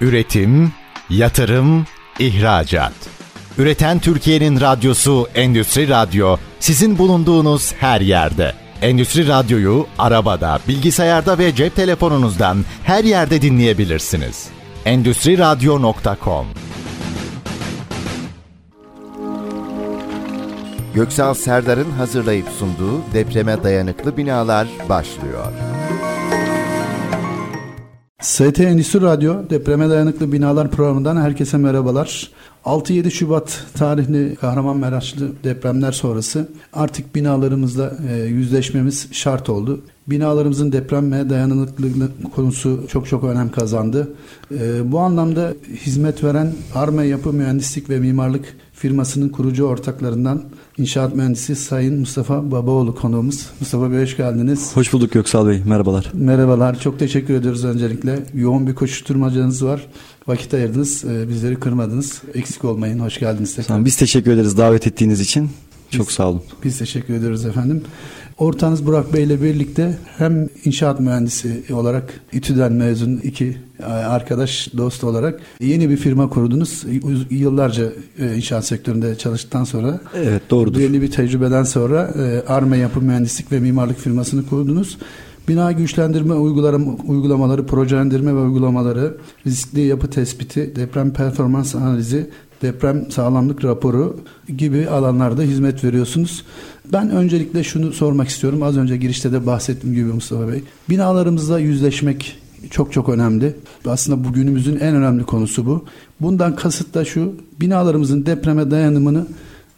Üretim, yatırım, ihracat. Üreten Türkiye'nin radyosu Endüstri Radyo sizin bulunduğunuz her yerde. Endüstri Radyo'yu arabada, bilgisayarda ve cep telefonunuzdan her yerde dinleyebilirsiniz. Endüstri Radyo.com Göksal Serdar'ın hazırlayıp sunduğu depreme dayanıklı binalar başlıyor. ST Endüstri Radyo Depreme Dayanıklı Binalar programından herkese merhabalar. 6-7 Şubat tarihli Kahramanmaraşlı depremler sonrası artık binalarımızla e, yüzleşmemiz şart oldu. Binalarımızın depreme dayanıklılığı konusu çok çok önem kazandı. E, bu anlamda hizmet veren Arme Yapı Mühendislik ve Mimarlık firmasının kurucu ortaklarından İnşaat Mühendisi Sayın Mustafa Babaoğlu konuğumuz. Mustafa Bey hoş geldiniz. Hoş bulduk Göksal Bey. Merhabalar. Merhabalar. Çok teşekkür ediyoruz öncelikle. Yoğun bir koşuşturmacanız var. Vakit ayırdınız. E, bizleri kırmadınız. Eksik olmayın. Hoş geldiniz tekrar. Biz teşekkür ederiz davet ettiğiniz için. Çok biz, sağ olun. Biz teşekkür ediyoruz efendim. Ortanız Burak Bey ile birlikte hem inşaat mühendisi olarak İTÜ'den mezun iki arkadaş, dost olarak yeni bir firma kurdunuz. Yıllarca e, inşaat sektöründe çalıştıktan sonra Evet doğrudur. Belli bir tecrübeden sonra e, Arme Yapı Mühendislik ve Mimarlık firmasını kurdunuz. Bina güçlendirme uygulamaları, projelendirme ve uygulamaları, riskli yapı tespiti, deprem performans analizi, deprem sağlamlık raporu gibi alanlarda hizmet veriyorsunuz. Ben öncelikle şunu sormak istiyorum. Az önce girişte de bahsettiğim gibi Mustafa Bey. Binalarımızla yüzleşmek çok çok önemli. Aslında bugünümüzün en önemli konusu bu. Bundan kasıt da şu. Binalarımızın depreme dayanımını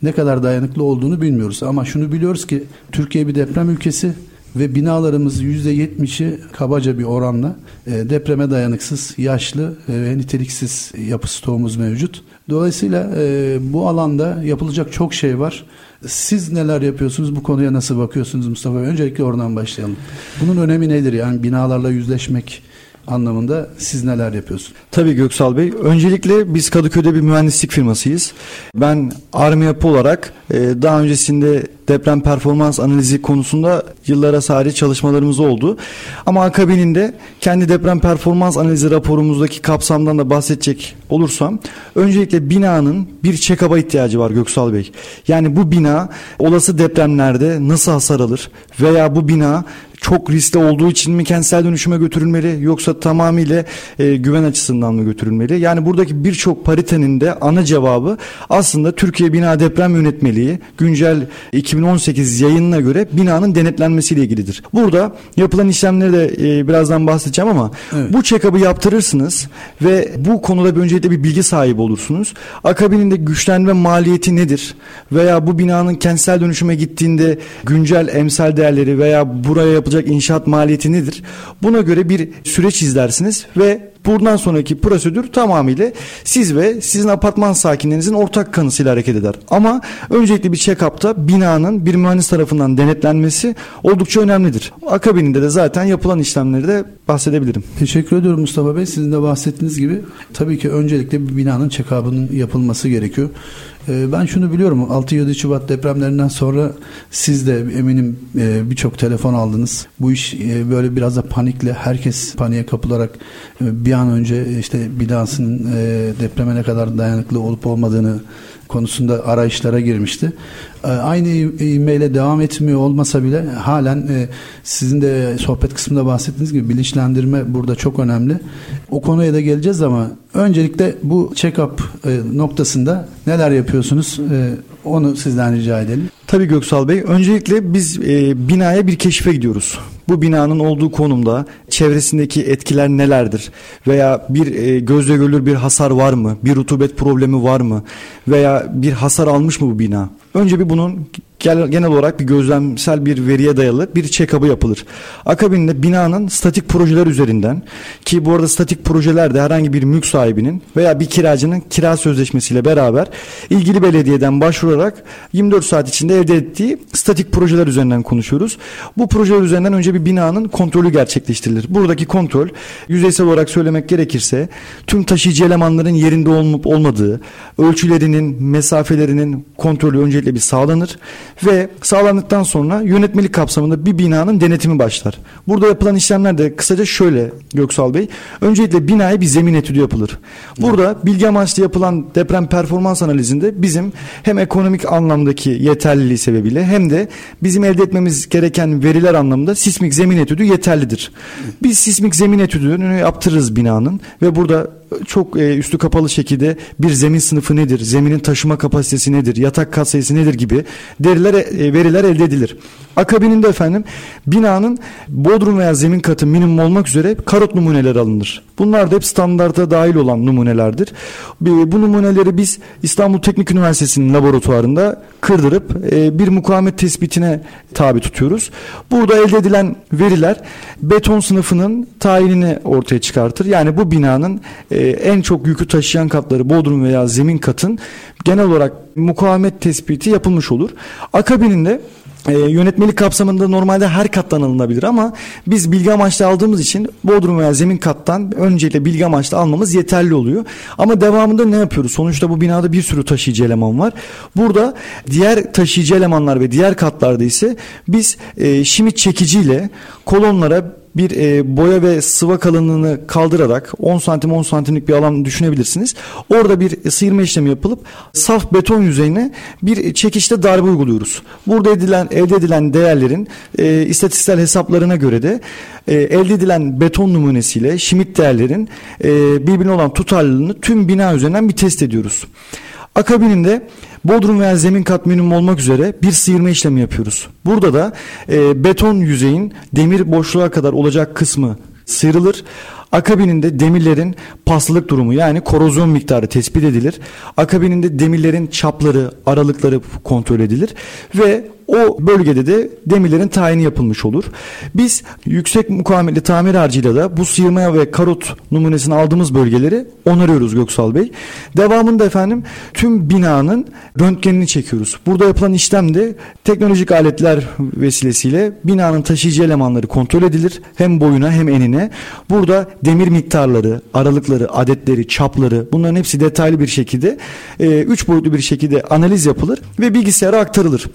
ne kadar dayanıklı olduğunu bilmiyoruz. Ama şunu biliyoruz ki Türkiye bir deprem ülkesi ve binalarımız %70'i kabaca bir oranla e, depreme dayanıksız, yaşlı ve niteliksiz yapı stoğumuz mevcut. Dolayısıyla e, bu alanda yapılacak çok şey var. Siz neler yapıyorsunuz? Bu konuya nasıl bakıyorsunuz Mustafa? Öncelikle oradan başlayalım. Bunun önemi nedir? Yani binalarla yüzleşmek anlamında siz neler yapıyorsunuz? Tabii Göksal Bey. Öncelikle biz Kadıköy'de bir mühendislik firmasıyız. Ben Army Yapı olarak e, daha öncesinde deprem performans analizi konusunda yıllara sari çalışmalarımız oldu. Ama akabininde kendi deprem performans analizi raporumuzdaki kapsamdan da bahsedecek olursam öncelikle binanın bir check-up'a ihtiyacı var Göksal Bey. Yani bu bina olası depremlerde nasıl hasar alır veya bu bina çok riskli olduğu için mi kentsel dönüşüme götürülmeli yoksa tamamıyla e, güven açısından mı götürülmeli? Yani buradaki birçok paritenin de ana cevabı aslında Türkiye Bina Deprem Yönetmeliği güncel 2018 yayınına göre binanın denetlenmesiyle ilgilidir. Burada yapılan işlemleri de e, birazdan bahsedeceğim ama evet. bu check-up'ı yaptırırsınız ve bu konuda bir öncelikle bir bilgi sahibi olursunuz. Akabininde güçlenme maliyeti nedir? Veya bu binanın kentsel dönüşüme gittiğinde güncel emsal değerleri veya buraya yapılacak yapılacak inşaat maliyeti nedir? Buna göre bir süreç izlersiniz ve Buradan sonraki prosedür tamamıyla siz ve sizin apartman sakinlerinizin ortak kanısıyla hareket eder. Ama öncelikle bir check-up'ta binanın bir mühendis tarafından denetlenmesi oldukça önemlidir. Akabininde de zaten yapılan işlemleri de bahsedebilirim. Teşekkür ediyorum Mustafa Bey. Sizin de bahsettiğiniz gibi tabii ki öncelikle bir binanın check-up'ının yapılması gerekiyor. Ee, ben şunu biliyorum 6-7 Şubat depremlerinden sonra siz de eminim e, birçok telefon aldınız. Bu iş e, böyle biraz da panikle herkes paniğe kapılarak e, bir an önce işte binasının depreme ne kadar dayanıklı olup olmadığını konusunda arayışlara girmişti. Ee, aynı e-mail'e devam etmiyor olmasa bile halen e, sizin de sohbet kısmında bahsettiğiniz gibi bilinçlendirme burada çok önemli. O konuya da geleceğiz ama öncelikle bu check-up e, noktasında neler yapıyorsunuz? E, onu sizden rica edelim. Tabii Göksal Bey. Öncelikle biz e, binaya bir keşfe gidiyoruz. Bu binanın olduğu konumda çevresindeki etkiler nelerdir? Veya bir e, gözle görülür bir hasar var mı? Bir rutubet problemi var mı? Veya bir hasar almış mı bu bina? Önce bir bunun genel olarak bir gözlemsel bir veriye dayalı bir check-up'ı yapılır. Akabinde binanın statik projeler üzerinden ki bu arada statik projelerde herhangi bir mülk sahibinin veya bir kiracının kira sözleşmesiyle beraber ilgili belediyeden başvurarak 24 saat içinde elde ettiği statik projeler üzerinden konuşuyoruz. Bu projeler üzerinden önce bir binanın kontrolü gerçekleştirilir. Buradaki kontrol yüzeysel olarak söylemek gerekirse tüm taşıyıcı elemanların yerinde olup olmadığı, ölçülerinin, mesafelerinin kontrolü öncelikle bir sağlanır ve sağlandıktan sonra yönetmelik kapsamında bir binanın denetimi başlar. Burada yapılan işlemler de kısaca şöyle Göksal Bey. Öncelikle binaya bir zemin etüdü yapılır. Burada bilgi amaçlı yapılan deprem performans analizinde bizim hem ekonomik anlamdaki yeterliliği sebebiyle hem de bizim elde etmemiz gereken veriler anlamında sismik zemin etüdü yeterlidir. Biz sismik zemin etüdünü yaptırırız binanın ve burada çok e, üstü kapalı şekilde bir zemin sınıfı nedir, zeminin taşıma kapasitesi nedir, yatak kat sayısı nedir gibi deriler, e, veriler elde edilir. Akabininde efendim binanın bodrum veya zemin katı minimum olmak üzere karot numuneler alınır. Bunlar da hep standarta dahil olan numunelerdir. Bu numuneleri biz İstanbul Teknik Üniversitesi'nin laboratuvarında kırdırıp e, bir mukavemet tespitine tabi tutuyoruz. Burada elde edilen veriler beton sınıfının tayinini ortaya çıkartır. Yani bu binanın e, en çok yükü taşıyan katları bodrum veya zemin katın genel olarak mukavemet tespiti yapılmış olur. Akabininde e, yönetmelik kapsamında normalde her kattan alınabilir ama biz bilgi amaçlı aldığımız için bodrum veya zemin kattan öncelikle bilgi amaçlı almamız yeterli oluyor. Ama devamında ne yapıyoruz? Sonuçta bu binada bir sürü taşıyıcı eleman var. Burada diğer taşıyıcı elemanlar ve diğer katlarda ise biz e, şimit çekiciyle kolonlara bir e, boya ve sıva kalınlığını kaldırarak 10 santim 10 santimlik bir alan düşünebilirsiniz. Orada bir sıyırma işlemi yapılıp saf beton yüzeyine bir çekişte darbe uyguluyoruz. Burada edilen elde edilen değerlerin e, istatistiksel hesaplarına göre de e, elde edilen beton numunesiyle şimit değerlerin e, birbirine olan tutarlılığını tüm bina üzerinden bir test ediyoruz. Akabininde bodrum veya zemin kat minimum olmak üzere bir sıyırma işlemi yapıyoruz. Burada da e, beton yüzeyin demir boşluğa kadar olacak kısmı sıyrılır. Akabininde demirlerin paslılık durumu yani korozyon miktarı tespit edilir. Akabininde demirlerin çapları, aralıkları kontrol edilir ve o bölgede de demirlerin tayini yapılmış olur. Biz yüksek mukavemetli tamir harcıyla da bu sıyırma ve karot numunesini aldığımız bölgeleri onarıyoruz Göksal Bey. Devamında efendim tüm binanın röntgenini çekiyoruz. Burada yapılan işlemde teknolojik aletler vesilesiyle binanın taşıyıcı elemanları kontrol edilir. Hem boyuna hem enine. Burada demir miktarları, aralıkları, adetleri, çapları bunların hepsi detaylı bir şekilde e, üç boyutlu bir şekilde analiz yapılır ve bilgisayara aktarılır.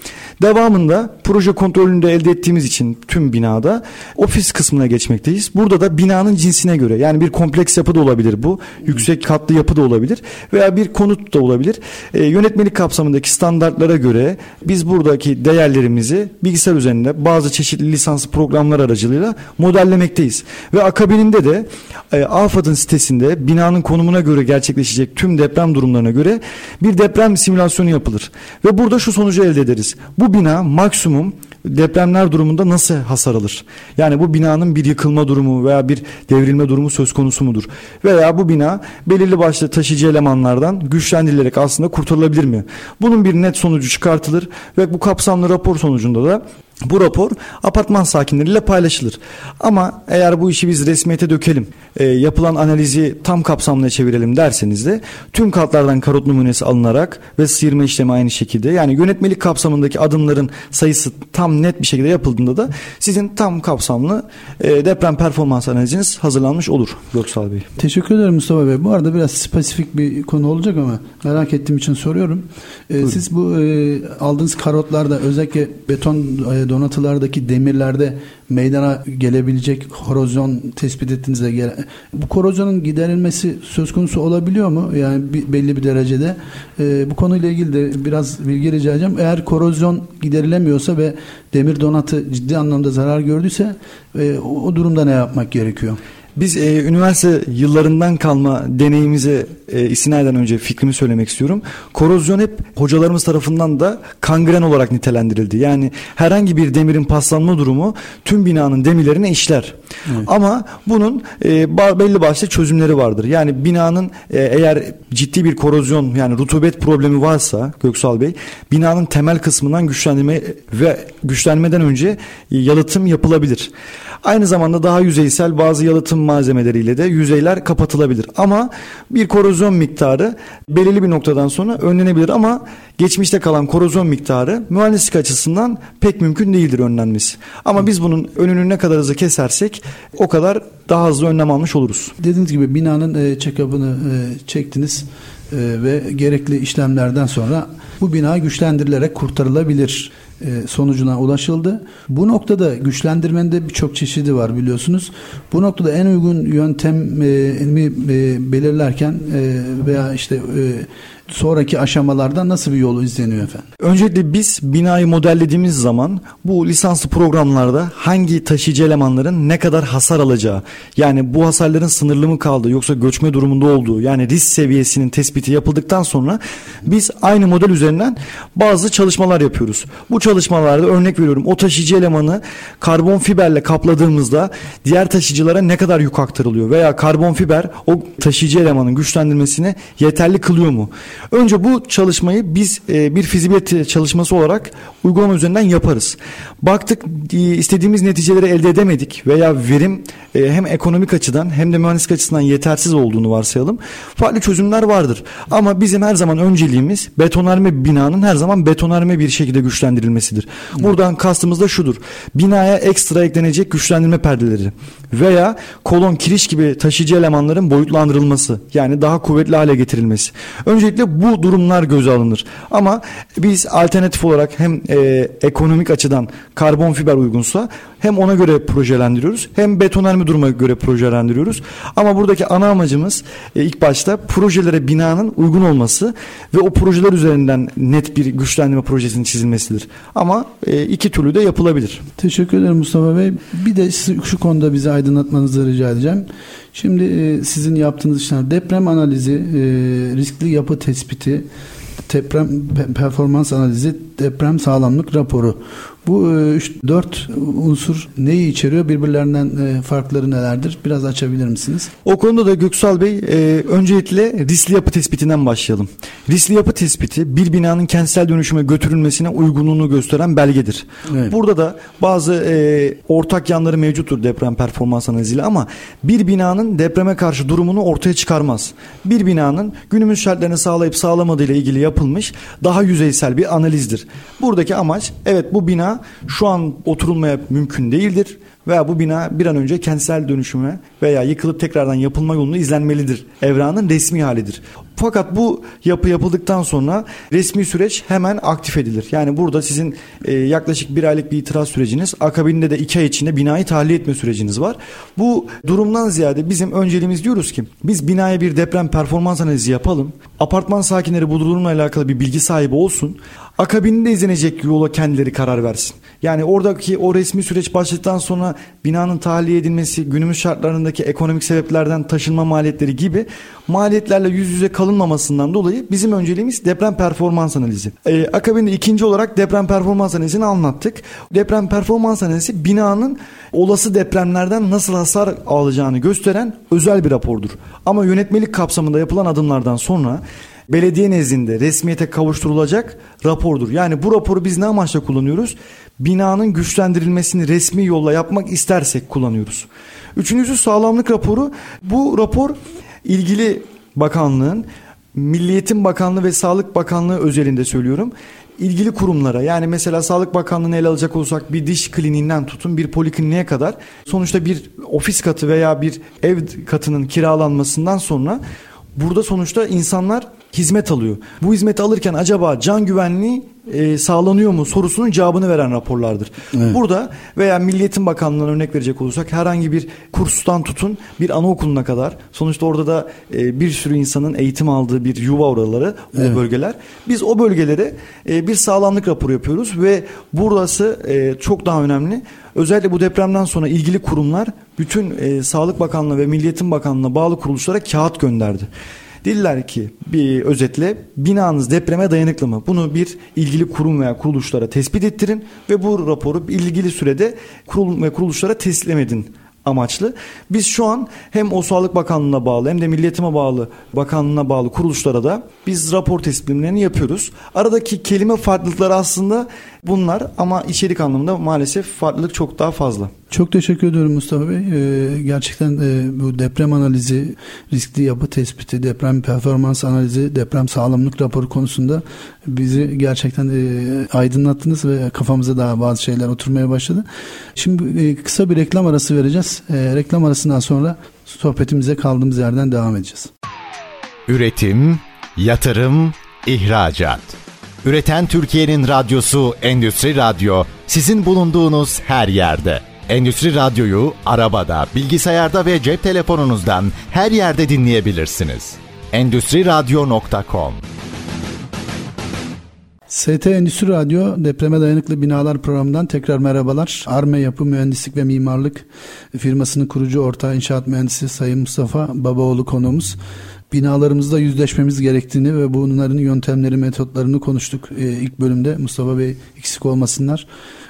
Devamında proje kontrolünde elde ettiğimiz için tüm binada ofis kısmına geçmekteyiz. Burada da binanın cinsine göre yani bir kompleks yapı da olabilir bu. Yüksek katlı yapı da olabilir veya bir konut da olabilir. E, yönetmelik kapsamındaki standartlara göre biz buradaki değerlerimizi bilgisayar üzerinde bazı çeşitli lisanslı programlar aracılığıyla modellemekteyiz. Ve akabininde de e, AFAD'ın sitesinde binanın konumuna göre gerçekleşecek tüm deprem durumlarına göre bir deprem simülasyonu yapılır. Ve burada şu sonucu elde ederiz. Bu bina maksimum depremler durumunda nasıl hasar alır? Yani bu binanın bir yıkılma durumu veya bir devrilme durumu söz konusu mudur? Veya bu bina belirli başlı taşıyıcı elemanlardan güçlendirilerek aslında kurtarılabilir mi? Bunun bir net sonucu çıkartılır ve bu kapsamlı rapor sonucunda da bu rapor apartman sakinleriyle paylaşılır. Ama eğer bu işi biz resmiyete dökelim, e, yapılan analizi tam kapsamlı çevirelim derseniz de tüm katlardan karot numunesi alınarak ve sıyırma işlemi aynı şekilde yani yönetmelik kapsamındaki adımların sayısı tam net bir şekilde yapıldığında da sizin tam kapsamlı e, deprem performans analiziniz hazırlanmış olur Göksal Bey. Teşekkür ederim Mustafa Bey. Bu arada biraz spesifik bir konu olacak ama merak ettiğim için soruyorum. E, siz bu e, aldığınız karotlarda özellikle beton e, donatılardaki demirlerde meydana gelebilecek korozyon tespit ettiğinizde gele, bu korozyonun giderilmesi söz konusu olabiliyor mu? Yani bir, belli bir derecede. E, bu konuyla ilgili de biraz bilgi rica edeceğim. Eğer korozyon giderilemiyorsa ve demir donatı ciddi anlamda zarar gördüyse e, o durumda ne yapmak gerekiyor? Biz e, üniversite yıllarından kalma deneyimize e, istinaden önce fikrimi söylemek istiyorum. Korozyon hep hocalarımız tarafından da kangren olarak nitelendirildi. Yani herhangi bir demirin paslanma durumu tüm binanın demirlerine işler. Evet. Ama bunun e, belli başlı çözümleri vardır. Yani binanın e, eğer ciddi bir korozyon yani rutubet problemi varsa Göksal Bey binanın temel kısmından güçlendirme ve güçlenmeden önce yalıtım yapılabilir. Aynı zamanda daha yüzeysel bazı yalıtım malzemeleriyle de yüzeyler kapatılabilir. Ama bir korozyon miktarı belirli bir noktadan sonra önlenebilir ama geçmişte kalan korozyon miktarı mühendislik açısından pek mümkün değildir önlenmesi. Ama biz bunun önünü ne kadar hızlı kesersek o kadar daha hızlı önlem almış oluruz. Dediğiniz gibi binanın e, check-up'ını e, çektiniz e, ve gerekli işlemlerden sonra bu bina güçlendirilerek kurtarılabilir sonucuna ulaşıldı. Bu noktada güçlendirmenin de birçok çeşidi var biliyorsunuz. Bu noktada en uygun yöntemi e, belirlerken e, veya işte e, sonraki aşamalarda nasıl bir yolu izleniyor efendim? Öncelikle biz binayı modellediğimiz zaman bu lisanslı programlarda hangi taşıyıcı elemanların ne kadar hasar alacağı yani bu hasarların sınırlı mı kaldığı yoksa göçme durumunda olduğu yani risk seviyesinin tespiti yapıldıktan sonra biz aynı model üzerinden bazı çalışmalar yapıyoruz. Bu çalışmalarda örnek veriyorum o taşıyıcı elemanı karbon fiberle kapladığımızda diğer taşıyıcılara ne kadar yük aktarılıyor veya karbon fiber o taşıyıcı elemanın güçlendirmesine yeterli kılıyor mu? Önce bu çalışmayı biz e, bir fizibilite çalışması olarak uygulama üzerinden yaparız. Baktık e, istediğimiz neticeleri elde edemedik veya verim e, hem ekonomik açıdan hem de mühendislik açısından yetersiz olduğunu varsayalım. Farklı çözümler vardır. Ama bizim her zaman önceliğimiz betonarme binanın her zaman betonarme bir şekilde güçlendirilmesidir. Buradan kastımız da şudur. Binaya ekstra eklenecek güçlendirme perdeleri veya kolon kiriş gibi taşıyıcı elemanların boyutlandırılması yani daha kuvvetli hale getirilmesi. Öncelikle bu durumlar göze alınır. Ama biz alternatif olarak hem e, ekonomik açıdan karbon fiber uygunsa hem ona göre projelendiriyoruz hem betonarme duruma göre projelendiriyoruz. Ama buradaki ana amacımız e, ilk başta projelere binanın uygun olması ve o projeler üzerinden net bir güçlendirme projesinin çizilmesidir. Ama e, iki türlü de yapılabilir. Teşekkür ederim Mustafa Bey. Bir de şu konuda bizi aydınlatmanızı rica edeceğim. Şimdi e, sizin yaptığınız işler deprem analizi, e, riskli yapı tespiti, deprem performans analizi, deprem sağlamlık raporu. Bu 3-4 e, unsur neyi içeriyor? Birbirlerinden e, farkları nelerdir? Biraz açabilir misiniz? O konuda da Göksal Bey e, öncelikle riskli yapı tespitinden başlayalım. Riskli yapı tespiti bir binanın kentsel dönüşüme götürülmesine uygunluğunu gösteren belgedir. Evet. Burada da bazı ortak yanları mevcuttur deprem performans analiziyle ama bir binanın depreme karşı durumunu ortaya çıkarmaz. Bir binanın günümüz şartlarını sağlayıp sağlamadığı ile ilgili yapılmış daha yüzeysel bir analizdir. Buradaki amaç evet bu bina şu an oturulmaya mümkün değildir veya bu bina bir an önce kentsel dönüşüme veya yıkılıp tekrardan yapılma yolunu izlenmelidir. Evranın resmi halidir. Fakat bu yapı yapıldıktan sonra resmi süreç hemen aktif edilir. Yani burada sizin e, yaklaşık bir aylık bir itiraz süreciniz, akabinde de iki ay içinde binayı tahliye etme süreciniz var. Bu durumdan ziyade bizim önceliğimiz diyoruz ki biz binaya bir deprem performans analizi yapalım. Apartman sakinleri bu durumla alakalı bir bilgi sahibi olsun. Akabinde izlenecek yola kendileri karar versin. Yani oradaki o resmi süreç başladıktan sonra binanın tahliye edilmesi, günümüz şartlarındaki ekonomik sebeplerden taşınma maliyetleri gibi maliyetlerle yüz yüze kalınmamasından dolayı bizim önceliğimiz deprem performans analizi. Ee, akabinde ikinci olarak deprem performans analizini anlattık. Deprem performans analizi binanın olası depremlerden nasıl hasar alacağını gösteren özel bir rapordur. Ama yönetmelik kapsamında yapılan adımlardan sonra belediye nezdinde resmiyete kavuşturulacak rapordur. Yani bu raporu biz ne amaçla kullanıyoruz? Binanın güçlendirilmesini resmi yolla yapmak istersek kullanıyoruz. Üçüncüsü sağlamlık raporu. Bu rapor ilgili bakanlığın Milliyetin Bakanlığı ve Sağlık Bakanlığı özelinde söylüyorum ilgili kurumlara yani mesela Sağlık Bakanlığı'nı ele alacak olsak bir diş kliniğinden tutun bir polikliniğe kadar sonuçta bir ofis katı veya bir ev katının kiralanmasından sonra burada sonuçta insanlar hizmet alıyor. Bu hizmeti alırken acaba can güvenliği e, sağlanıyor mu sorusunun cevabını veren raporlardır. Evet. Burada veya Milliyetin Bakanlığı'na örnek verecek olursak herhangi bir kurstan tutun bir anaokuluna kadar sonuçta orada da e, bir sürü insanın eğitim aldığı bir yuva oraları evet. o bölgeler. Biz o bölgelere e, bir sağlamlık raporu yapıyoruz ve burası e, çok daha önemli. Özellikle bu depremden sonra ilgili kurumlar bütün e, Sağlık Bakanlığı ve Milliyetin Bakanlığı'na bağlı kuruluşlara kağıt gönderdi. Dediler ki bir özetle binanız depreme dayanıklı mı? Bunu bir ilgili kurum veya kuruluşlara tespit ettirin ve bu raporu ilgili sürede kurum ve kuruluşlara teslim edin amaçlı. Biz şu an hem o Sağlık Bakanlığı'na bağlı hem de Milliyetime bağlı bakanlığına bağlı kuruluşlara da biz rapor tespitlerini yapıyoruz. Aradaki kelime farklılıkları aslında bunlar ama içerik anlamında maalesef farklılık çok daha fazla. Çok teşekkür ediyorum Mustafa Bey. Ee, gerçekten e, bu deprem analizi, riskli yapı tespiti, deprem performans analizi, deprem sağlamlık raporu konusunda bizi gerçekten e, aydınlattınız ve kafamıza daha bazı şeyler oturmaya başladı. Şimdi e, kısa bir reklam arası vereceğiz. E, reklam arasından sonra sohbetimize kaldığımız yerden devam edeceğiz. Üretim, yatırım, ihracat. Üreten Türkiye'nin radyosu Endüstri Radyo sizin bulunduğunuz her yerde. Endüstri Radyo'yu arabada, bilgisayarda ve cep telefonunuzdan her yerde dinleyebilirsiniz. Endüstri Radyo.com ST Endüstri Radyo Depreme Dayanıklı Binalar programından tekrar merhabalar. Arme Yapı Mühendislik ve Mimarlık firmasının kurucu ortağı inşaat mühendisi Sayın Mustafa Babaoğlu konuğumuz. Binalarımızda yüzleşmemiz gerektiğini ve bunların yöntemleri, metotlarını konuştuk ee, ilk bölümde. Mustafa Bey eksik olmasınlar.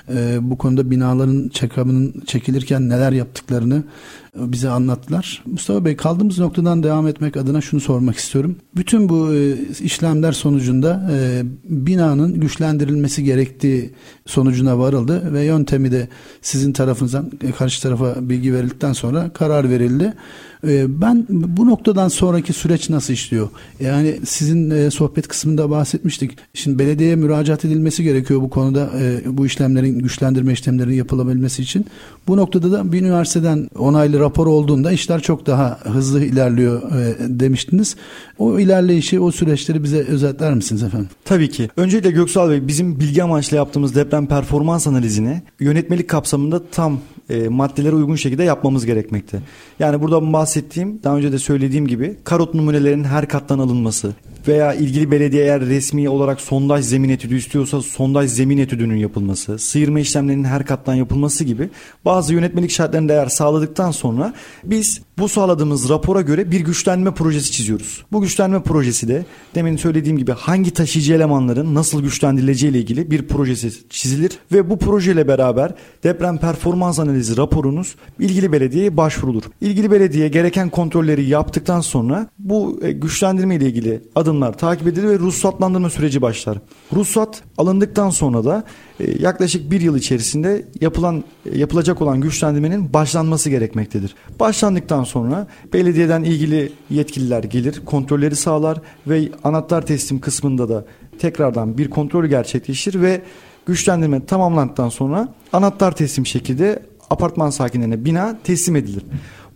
Ee, bu konuda binaların check-up'ının çekilirken neler yaptıklarını bize anlattılar. Mustafa Bey kaldığımız noktadan devam etmek adına şunu sormak istiyorum. Bütün bu e, işlemler sonucunda e, binanın güçlendirilmesi gerektiği sonucuna varıldı ve yöntemi de sizin tarafınızdan e, karşı tarafa bilgi verildikten sonra karar verildi. Ben bu noktadan sonraki süreç nasıl işliyor? Yani sizin sohbet kısmında bahsetmiştik. Şimdi belediyeye müracaat edilmesi gerekiyor bu konuda bu işlemlerin güçlendirme işlemlerinin yapılabilmesi için. Bu noktada da bir üniversiteden onaylı rapor olduğunda işler çok daha hızlı ilerliyor e, demiştiniz. O ilerleyişi, o süreçleri bize özetler misiniz efendim? Tabii ki. Öncelikle Göksal Bey bizim bilgi amaçlı yaptığımız deprem performans analizini yönetmelik kapsamında tam e, maddelere uygun şekilde yapmamız gerekmekte. Yani burada bahsettiğim, daha önce de söylediğim gibi karot numunelerinin her kattan alınması veya ilgili belediye eğer resmi olarak sondaj zemin etüdü istiyorsa sondaj zemin etüdünün yapılması, sıyırma işlemlerinin her kattan yapılması gibi bazı yönetmelik şartlarını eğer sağladıktan sonra biz bu sağladığımız rapora göre bir güçlenme projesi çiziyoruz. Bu güçlenme projesi de demin söylediğim gibi hangi taşıyıcı elemanların nasıl güçlendirileceği ile ilgili bir projesi çizilir ve bu projeyle beraber deprem performans analizi raporunuz ilgili belediyeye başvurulur. İlgili belediye gereken kontrolleri yaptıktan sonra bu e, güçlendirme ile ilgili adımlar takip edilir ve ruhsatlandırma süreci başlar. Ruhsat alındıktan sonra da e, yaklaşık bir yıl içerisinde yapılan e, yapılacak olan güçlendirmenin başlanması gerekmektedir. Başlandıktan sonra belediyeden ilgili yetkililer gelir, kontrolleri sağlar ve anahtar teslim kısmında da tekrardan bir kontrol gerçekleşir ve güçlendirme tamamlandıktan sonra anahtar teslim şekilde apartman sakinlerine bina teslim edilir.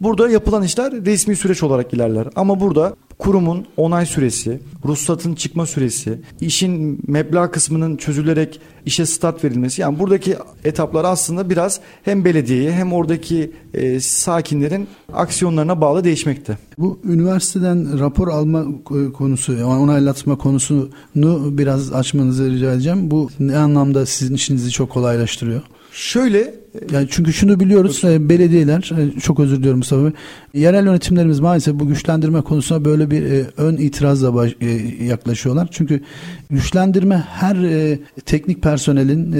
Burada yapılan işler resmi süreç olarak ilerler. Ama burada kurumun onay süresi, ruhsatın çıkma süresi, işin meblağ kısmının çözülerek işe start verilmesi. Yani buradaki etaplar aslında biraz hem belediyeye hem oradaki e, sakinlerin aksiyonlarına bağlı değişmekte. Bu üniversiteden rapor alma konusu, onaylatma konusunu biraz açmanızı rica edeceğim. Bu ne anlamda sizin işinizi çok kolaylaştırıyor? Şöyle yani çünkü şunu biliyoruz e, belediyeler e, çok özür diliyorum Mustafa Bey. Yerel yönetimlerimiz maalesef bu güçlendirme konusuna böyle bir e, ön itirazla baş, yaklaşıyorlar. Çünkü güçlendirme her teknik personelin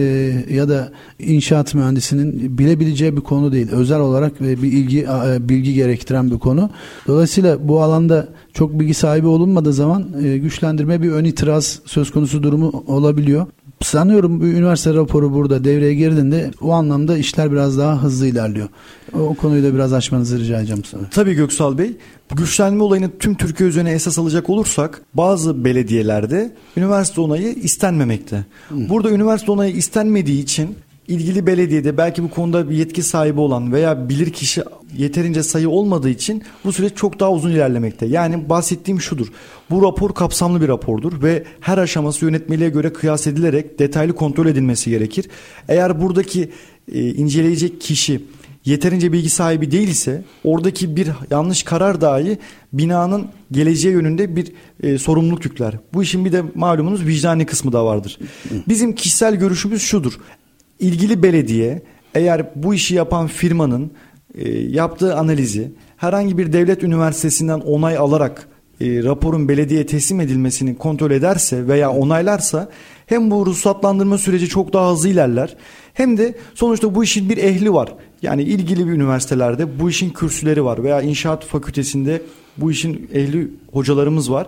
ya da inşaat mühendisinin bilebileceği bir konu değil. Özel olarak bir ilgi bilgi gerektiren bir konu. Dolayısıyla bu alanda çok bilgi sahibi olunmadığı zaman güçlendirme bir ön itiraz söz konusu durumu olabiliyor. Sanıyorum bir üniversite raporu burada devreye girdiğinde o anlamda işler biraz daha hızlı ilerliyor. O, konuyu da biraz açmanızı rica edeceğim sana. Tabii Göksal Bey. Bu güçlenme olayını tüm Türkiye üzerine esas alacak olursak bazı belediyelerde üniversite onayı istenmemekte. Hı. Burada üniversite onayı istenmediği için ilgili belediyede belki bu konuda bir yetki sahibi olan veya bilir kişi yeterince sayı olmadığı için bu süreç çok daha uzun ilerlemekte. Yani bahsettiğim şudur. Bu rapor kapsamlı bir rapordur ve her aşaması yönetmeliğe göre kıyas edilerek detaylı kontrol edilmesi gerekir. Eğer buradaki e, inceleyecek kişi yeterince bilgi sahibi değil ise oradaki bir yanlış karar dahi binanın geleceği yönünde bir e, sorumluluk yükler. Bu işin bir de malumunuz vicdani kısmı da vardır. Bizim kişisel görüşümüz şudur ilgili belediye eğer bu işi yapan firmanın e, yaptığı analizi herhangi bir devlet üniversitesinden onay alarak e, raporun belediyeye teslim edilmesini kontrol ederse veya onaylarsa hem bu ruhsatlandırma süreci çok daha hızlı ilerler hem de sonuçta bu işin bir ehli var. Yani ilgili bir üniversitelerde bu işin kürsüleri var veya inşaat fakültesinde bu işin ehli hocalarımız var.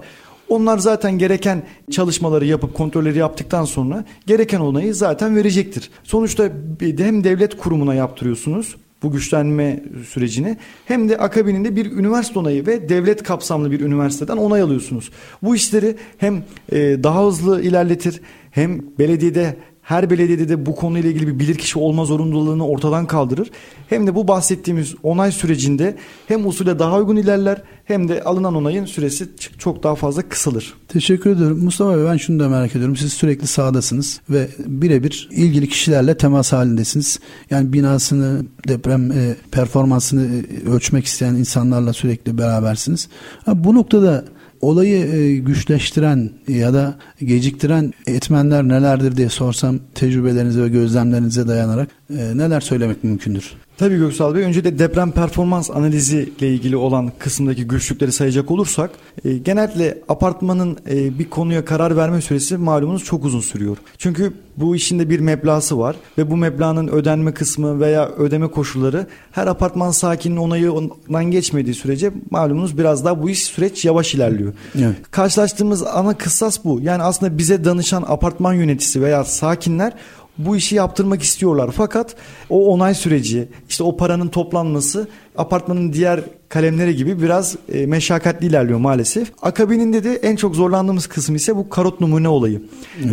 Onlar zaten gereken çalışmaları yapıp kontrolleri yaptıktan sonra gereken onayı zaten verecektir. Sonuçta hem devlet kurumuna yaptırıyorsunuz bu güçlenme sürecini hem de akabininde bir üniversite onayı ve devlet kapsamlı bir üniversiteden onay alıyorsunuz. Bu işleri hem e, daha hızlı ilerletir hem belediyede her belediyede de bu konuyla ilgili bir bilirkişi olma zorunluluğunu ortadan kaldırır. Hem de bu bahsettiğimiz onay sürecinde hem usule daha uygun ilerler hem de alınan onayın süresi çok daha fazla kısalır. Teşekkür ederim. Mustafa Bey ben şunu da merak ediyorum. Siz sürekli sahadasınız ve birebir ilgili kişilerle temas halindesiniz. Yani binasını, deprem e, performansını e, ölçmek isteyen insanlarla sürekli berabersiniz. Ha, bu noktada olayı e, güçleştiren ya da geciktiren etmenler nelerdir diye sorsam tecrübelerinize ve gözlemlerinize dayanarak e, neler söylemek mümkündür? Tabii Göksal Bey önce de deprem performans analizi ile ilgili olan kısımdaki güçlükleri sayacak olursak e, genellikle apartmanın e, bir konuya karar verme süresi malumunuz çok uzun sürüyor. Çünkü bu işin de bir meblası var ve bu meblağın ödenme kısmı veya ödeme koşulları her apartman sakininin onayından geçmediği sürece malumunuz biraz daha bu iş süreç yavaş ilerliyor. Evet. Karşılaştığımız ana kıssas bu. Yani aslında bize danışan apartman yöneticisi veya sakinler bu işi yaptırmak istiyorlar. Fakat o onay süreci, işte o paranın toplanması apartmanın diğer kalemleri gibi biraz e, meşakkatli ilerliyor maalesef. Akabininde de en çok zorlandığımız kısım ise bu karot numune olayı.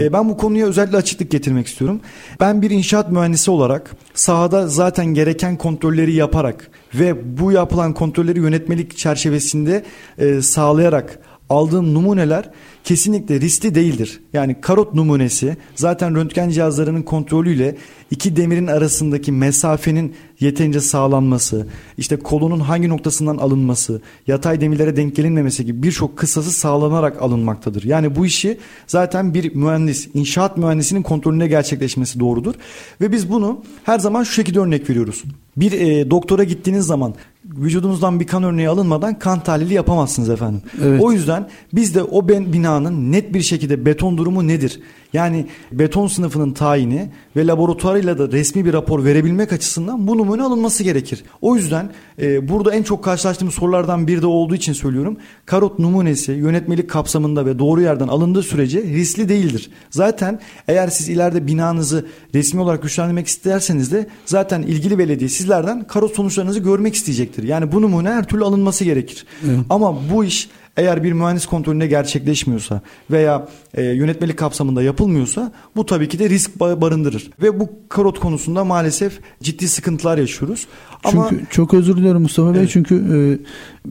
E, ben bu konuya özellikle açıklık getirmek istiyorum. Ben bir inşaat mühendisi olarak sahada zaten gereken kontrolleri yaparak ve bu yapılan kontrolleri yönetmelik çerçevesinde e, sağlayarak aldığım numuneler kesinlikle riskli değildir. Yani karot numunesi zaten röntgen cihazlarının kontrolüyle iki demirin arasındaki mesafenin yeterince sağlanması, işte kolunun hangi noktasından alınması, yatay demirlere denk gelinmemesi gibi birçok kısası sağlanarak alınmaktadır. Yani bu işi zaten bir mühendis, inşaat mühendisinin kontrolünde gerçekleşmesi doğrudur. Ve biz bunu her zaman şu şekilde örnek veriyoruz. Bir e, doktora gittiğiniz zaman vücudunuzdan bir kan örneği alınmadan kan tahlili yapamazsınız efendim. Evet. O yüzden biz de o ben binanın net bir şekilde beton durumu nedir? Yani beton sınıfının tayini ve laboratuvarıyla da resmi bir rapor verebilmek açısından bu numune alınması gerekir. O yüzden e, burada en çok karşılaştığımız sorulardan biri de olduğu için söylüyorum. Karot numunesi yönetmelik kapsamında ve doğru yerden alındığı sürece riskli değildir. Zaten eğer siz ileride binanızı resmi olarak güçlendirmek isterseniz de zaten ilgili belediye sizlerden karot sonuçlarınızı görmek isteyecektir. Yani bu numune her türlü alınması gerekir. Evet. Ama bu iş eğer bir mühendis kontrolünde gerçekleşmiyorsa veya e, yönetmelik kapsamında yapılmıyorsa bu tabii ki de risk barındırır. Ve bu karot konusunda maalesef ciddi sıkıntılar yaşıyoruz. Ama çünkü çok özür diliyorum Mustafa Bey çünkü e,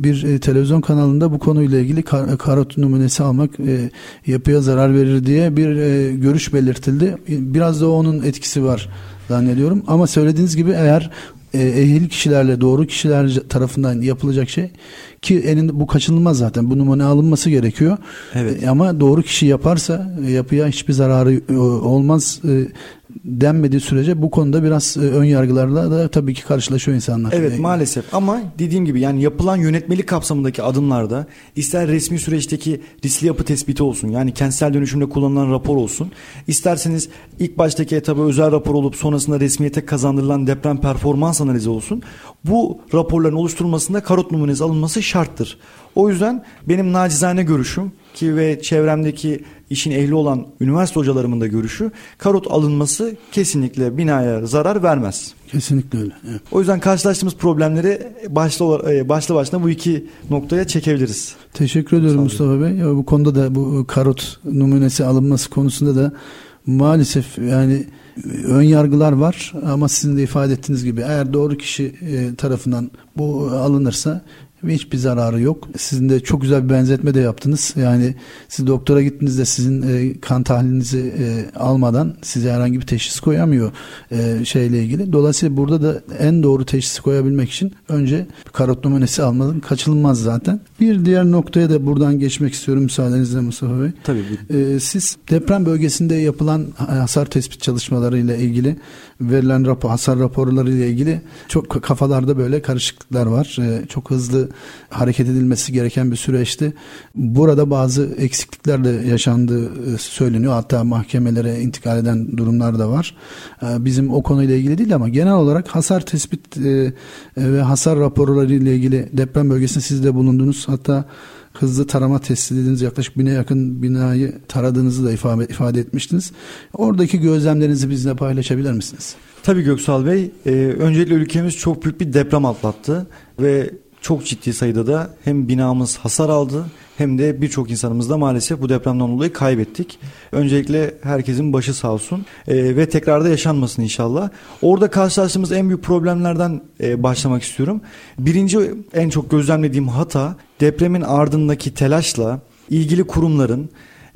bir e, televizyon kanalında bu konuyla ilgili kar, karot numunesi almak e, yapıya zarar verir diye bir e, görüş belirtildi. Biraz da onun etkisi var zannediyorum. Ama söylediğiniz gibi eğer e, ehil kişilerle doğru kişiler tarafından yapılacak şey ki elinde bu kaçınılmaz zaten bu numune alınması gerekiyor. Evet. E, ama doğru kişi yaparsa e, yapıya hiçbir zararı e, olmaz. E, denmediği sürece bu konuda biraz e, ön yargılarla da tabii ki karşılaşıyor insanlar. Evet yani. maalesef ama dediğim gibi yani yapılan yönetmelik kapsamındaki adımlarda ister resmi süreçteki riskli yapı tespiti olsun yani kentsel dönüşümde kullanılan rapor olsun isterseniz ilk baştaki etaba özel rapor olup sonrasında resmiyete kazandırılan deprem performans analizi olsun bu raporların oluşturulmasında karot numunesi alınması şarttır. O yüzden benim nacizane görüşüm ki ve çevremdeki işin ehli olan üniversite hocalarımın da görüşü karot alınması kesinlikle binaya zarar vermez. Kesinlikle öyle. Evet. O yüzden karşılaştığımız problemleri başlı e, başlı başına bu iki noktaya çekebiliriz. Teşekkür ediyorum Mustafa Bey. Ya bu konuda da bu karot numunesi alınması konusunda da maalesef yani ön yargılar var ama sizin de ifade ettiğiniz gibi eğer doğru kişi e, tarafından bu alınırsa ve hiçbir zararı yok. Sizin de çok güzel bir benzetme de yaptınız. Yani siz doktora gittiğinizde sizin e, kan tahlilinizi e, almadan size herhangi bir teşhis koyamıyor e, şeyle ilgili. Dolayısıyla burada da en doğru teşhisi koyabilmek için önce karot numunesi almanın kaçınılmaz zaten. Bir diğer noktaya da buradan geçmek istiyorum müsaadenizle Mustafa Bey. Tabii. E, siz deprem bölgesinde yapılan hasar tespit çalışmaları ile ilgili verilen rapor, hasar raporları ile ilgili çok kafalarda böyle karışıklıklar var. E, çok hareket edilmesi gereken bir süreçti. Burada bazı eksiklikler de yaşandığı e, söyleniyor. Hatta mahkemelere intikal eden durumlar da var. E, bizim o konuyla ilgili değil ama genel olarak hasar tespit e, ve hasar raporları ile ilgili deprem bölgesinde siz de bulundunuz. Hatta hızlı tarama testi dediğiniz yaklaşık bine yakın binayı taradığınızı da ifade, ifade etmiştiniz. Oradaki gözlemlerinizi bizle paylaşabilir misiniz? Tabii Göksal Bey. E, öncelikle ülkemiz çok büyük bir deprem atlattı ve çok ciddi sayıda da hem binamız hasar aldı hem de birçok insanımız da maalesef bu depremden dolayı kaybettik. Öncelikle herkesin başı sağ olsun e, ve tekrarda yaşanmasın inşallah. Orada karşılaştığımız en büyük problemlerden e, başlamak istiyorum. Birinci en çok gözlemlediğim hata depremin ardındaki telaşla ilgili kurumların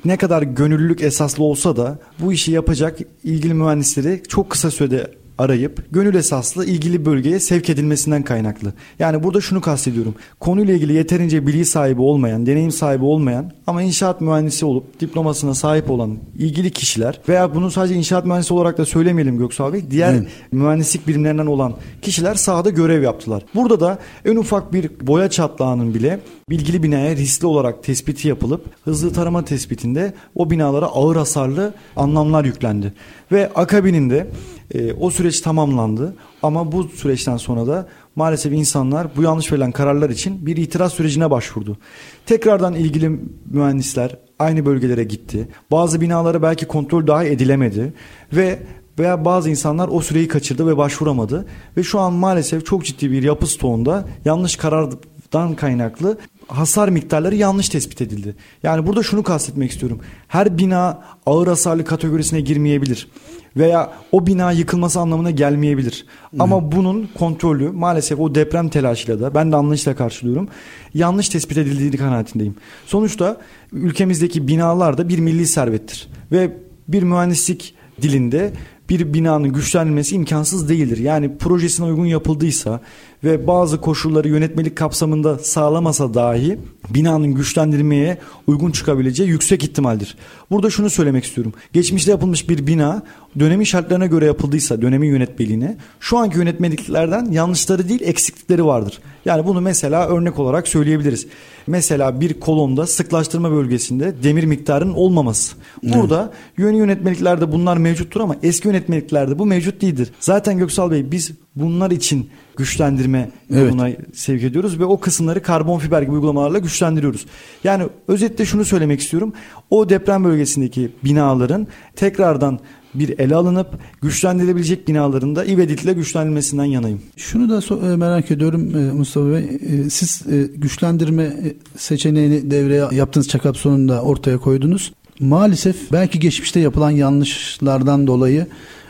ne kadar gönüllülük esaslı olsa da bu işi yapacak ilgili mühendisleri çok kısa sürede arayıp gönül esaslı ilgili bölgeye sevk edilmesinden kaynaklı. Yani burada şunu kastediyorum. Konuyla ilgili yeterince bilgi sahibi olmayan, deneyim sahibi olmayan ama inşaat mühendisi olup diplomasına sahip olan ilgili kişiler veya bunu sadece inşaat mühendisi olarak da söylemeyelim Göksal Bey. Diğer evet. mühendislik birimlerinden olan kişiler sahada görev yaptılar. Burada da en ufak bir boya çatlağının bile bilgili binaya riskli olarak tespiti yapılıp hızlı tarama tespitinde o binalara ağır hasarlı anlamlar yüklendi. Ve akabininde e, o süreç tamamlandı ama bu süreçten sonra da maalesef insanlar bu yanlış verilen kararlar için bir itiraz sürecine başvurdu. Tekrardan ilgili mühendisler aynı bölgelere gitti. Bazı binalara belki kontrol daha edilemedi ve veya bazı insanlar o süreyi kaçırdı ve başvuramadı ve şu an maalesef çok ciddi bir yapı stoğunda yanlış karardan kaynaklı hasar miktarları yanlış tespit edildi. Yani burada şunu kastetmek istiyorum. Her bina ağır hasarlı kategorisine girmeyebilir veya o bina yıkılması anlamına gelmeyebilir. Hı. Ama bunun kontrolü maalesef o deprem telaşıyla da ben de anlayışla karşılıyorum. Yanlış tespit edildiği kanaatindeyim. Sonuçta ülkemizdeki binalar da bir milli servettir ve bir mühendislik dilinde bir binanın güçlenmesi imkansız değildir. Yani projesine uygun yapıldıysa ve bazı koşulları yönetmelik kapsamında sağlamasa dahi binanın güçlendirmeye uygun çıkabileceği yüksek ihtimaldir. Burada şunu söylemek istiyorum. Geçmişte yapılmış bir bina dönemin şartlarına göre yapıldıysa dönemin yönetmeliğine şu anki yönetmeliklerden yanlışları değil eksiklikleri vardır. Yani bunu mesela örnek olarak söyleyebiliriz. Mesela bir kolonda sıklaştırma bölgesinde demir miktarının olmaması. Burada yeni yönetmeliklerde bunlar mevcuttur ama eski yönetmeliklerde bu mevcut değildir. Zaten Göksal Bey biz bunlar için güçlendirme evet. yoluna sevk ediyoruz ve o kısımları karbon fiber gibi uygulamalarla güçlendiriyoruz. Yani özetle şunu söylemek istiyorum. O deprem bölgesindeki binaların tekrardan bir ele alınıp güçlendirilebilecek binaların da ivedilikle güçlendirilmesinden yanayım. Şunu da e, merak ediyorum e, Mustafa Bey. E, siz güçlendirme seçeneğini devreye yaptığınız çakap sonunda ortaya koydunuz. Maalesef belki geçmişte yapılan yanlışlardan dolayı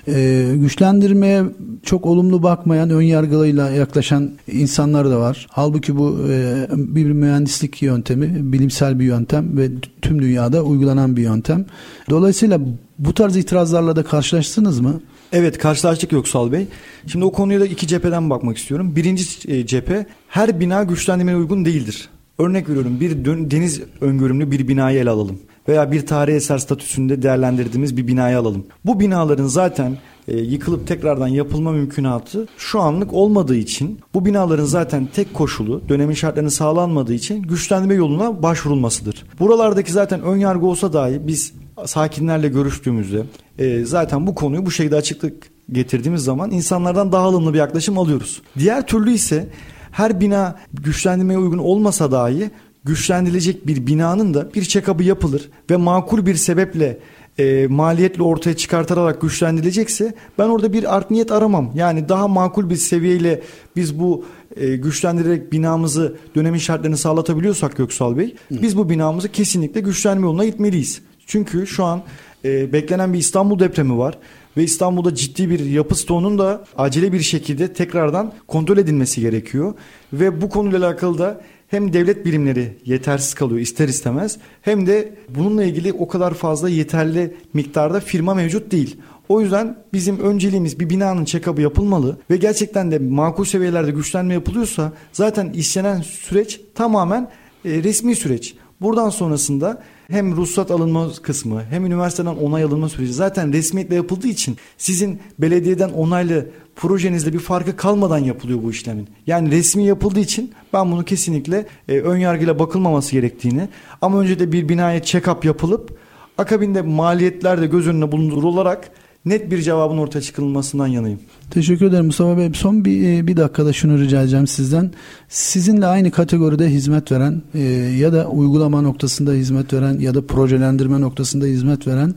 e, güçlendirmeye çok olumlu bakmayan, ön yargılıyla yaklaşan insanlar da var. Halbuki bu e, bir mühendislik yöntemi, bilimsel bir yöntem ve tüm dünyada uygulanan bir yöntem. Dolayısıyla bu tarz itirazlarla da karşılaştınız mı? Evet karşılaştık Yoksal Bey. Şimdi o konuya da iki cepheden bakmak istiyorum. Birinci e, cephe her bina güçlendirmeye uygun değildir. Örnek veriyorum bir deniz öngörümlü bir binayı ele alalım veya bir tarihi eser statüsünde değerlendirdiğimiz bir binayı alalım. Bu binaların zaten e, yıkılıp tekrardan yapılma mümkünatı şu anlık olmadığı için bu binaların zaten tek koşulu dönemin şartlarını sağlanmadığı için güçlendirme yoluna başvurulmasıdır. Buralardaki zaten ön yargı olsa dahi biz sakinlerle görüştüğümüzde e, zaten bu konuyu bu şekilde açıklık getirdiğimiz zaman insanlardan daha alımlı bir yaklaşım alıyoruz. Diğer türlü ise her bina güçlendirmeye uygun olmasa dahi güçlendirilecek bir binanın da bir check-up'ı yapılır ve makul bir sebeple e, maliyetle ortaya çıkartarak güçlendirilecekse ben orada bir art niyet aramam. Yani daha makul bir seviyeyle biz bu e, güçlendirerek binamızı dönemin şartlarını sağlatabiliyorsak Göksal Bey Hı. biz bu binamızı kesinlikle güçlenme yoluna gitmeliyiz. Çünkü şu an e, beklenen bir İstanbul depremi var ve İstanbul'da ciddi bir yapı stoğunun da acele bir şekilde tekrardan kontrol edilmesi gerekiyor. Ve bu konuyla alakalı da hem devlet birimleri yetersiz kalıyor ister istemez hem de bununla ilgili o kadar fazla yeterli miktarda firma mevcut değil. O yüzden bizim önceliğimiz bir binanın check-up'ı yapılmalı ve gerçekten de makul seviyelerde güçlenme yapılıyorsa zaten işlenen süreç tamamen e, resmi süreç. Buradan sonrasında hem ruhsat alınma kısmı hem üniversiteden onay alınma süreci zaten resmiyetle yapıldığı için sizin belediyeden onaylı projenizde bir farkı kalmadan yapılıyor bu işlemin. Yani resmi yapıldığı için ben bunu kesinlikle e, ön yargıyla bakılmaması gerektiğini ama önce de bir binaya check-up yapılıp akabinde maliyetler de göz önüne bulundurularak net bir cevabın ortaya çıkılmasından yanayım. Teşekkür ederim Mustafa Bey. Son bir, e, bir dakikada şunu rica edeceğim sizden. Sizinle aynı kategoride hizmet veren e, ya da uygulama noktasında hizmet veren ya da projelendirme noktasında hizmet veren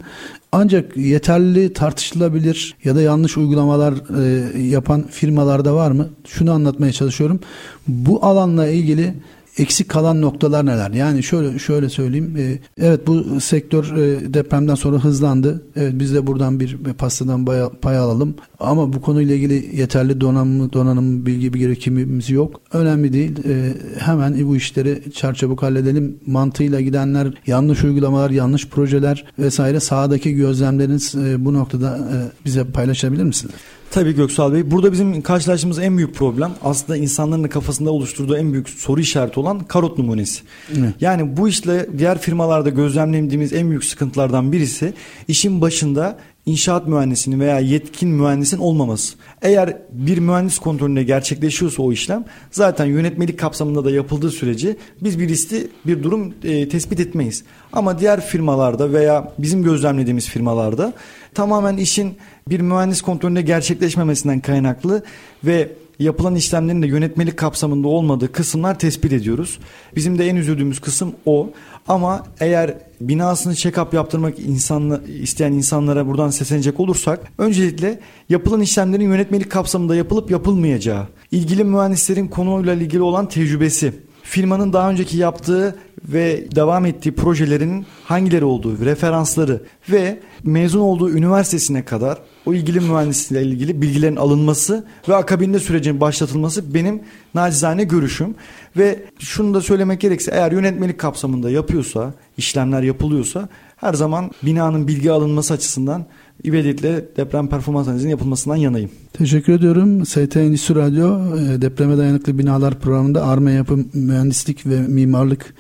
ancak yeterli tartışılabilir ya da yanlış uygulamalar e, yapan firmalar da var mı? Şunu anlatmaya çalışıyorum. Bu alanla ilgili eksik kalan noktalar neler? Yani şöyle şöyle söyleyeyim. E, evet bu sektör e, depremden sonra hızlandı. Evet biz de buradan bir pastadan pay alalım. Ama bu konuyla ilgili yeterli donanım, donanım bilgi bir birikimimiz yok. Önemli değil. E, hemen bu işleri çarçabuk halledelim mantığıyla gidenler, yanlış uygulamalar, yanlış projeler vesaire sahadaki gözlemleriniz bu noktada bize paylaşabilir misiniz? Tabii Göksal Bey. Burada bizim karşılaştığımız en büyük problem aslında insanların kafasında oluşturduğu en büyük soru işareti olan karot numunesi. Evet. Yani bu işle diğer firmalarda gözlemlediğimiz en büyük sıkıntılardan birisi işin başında inşaat mühendisinin veya yetkin mühendisin olmaması. Eğer bir mühendis kontrolünde gerçekleşiyorsa o işlem zaten yönetmelik kapsamında da yapıldığı sürece biz bir riski bir durum e, tespit etmeyiz. Ama diğer firmalarda veya bizim gözlemlediğimiz firmalarda tamamen işin bir mühendis kontrolünde gerçekleşmemesinden kaynaklı ve yapılan işlemlerin de yönetmelik kapsamında olmadığı kısımlar tespit ediyoruz. Bizim de en üzüldüğümüz kısım o. Ama eğer binasını check-up yaptırmak insanla, isteyen insanlara buradan seslenecek olursak öncelikle yapılan işlemlerin yönetmelik kapsamında yapılıp yapılmayacağı, ilgili mühendislerin konuyla ilgili olan tecrübesi, firmanın daha önceki yaptığı ve devam ettiği projelerin hangileri olduğu, referansları ve mezun olduğu üniversitesine kadar o ilgili mühendisle ilgili bilgilerin alınması ve akabinde sürecin başlatılması benim nacizane görüşüm. Ve şunu da söylemek gerekirse eğer yönetmelik kapsamında yapıyorsa, işlemler yapılıyorsa her zaman binanın bilgi alınması açısından İveditle deprem performans analizinin yapılmasından yanayım. Teşekkür ediyorum. ST Endüstri Radyo e, depreme dayanıklı binalar programında Arma Yapı Mühendislik ve Mimarlık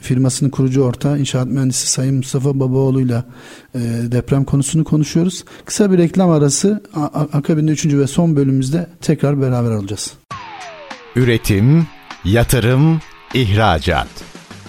firmasının kurucu ortağı inşaat mühendisi Sayın Mustafa Babaoğlu ile deprem konusunu konuşuyoruz. Kısa bir reklam arası akabinde 3. ve son bölümümüzde tekrar beraber olacağız. Üretim, yatırım, ihracat.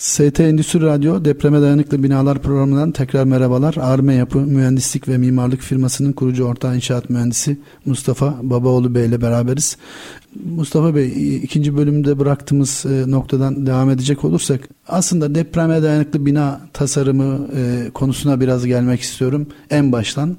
ST Endüstri Radyo Depreme Dayanıklı Binalar programından tekrar merhabalar. Arme Yapı Mühendislik ve Mimarlık firmasının kurucu ortağı inşaat mühendisi Mustafa Babaoğlu Bey ile beraberiz. Mustafa Bey ikinci bölümde bıraktığımız e, noktadan devam edecek olursak aslında depreme dayanıklı bina tasarımı e, konusuna biraz gelmek istiyorum en baştan.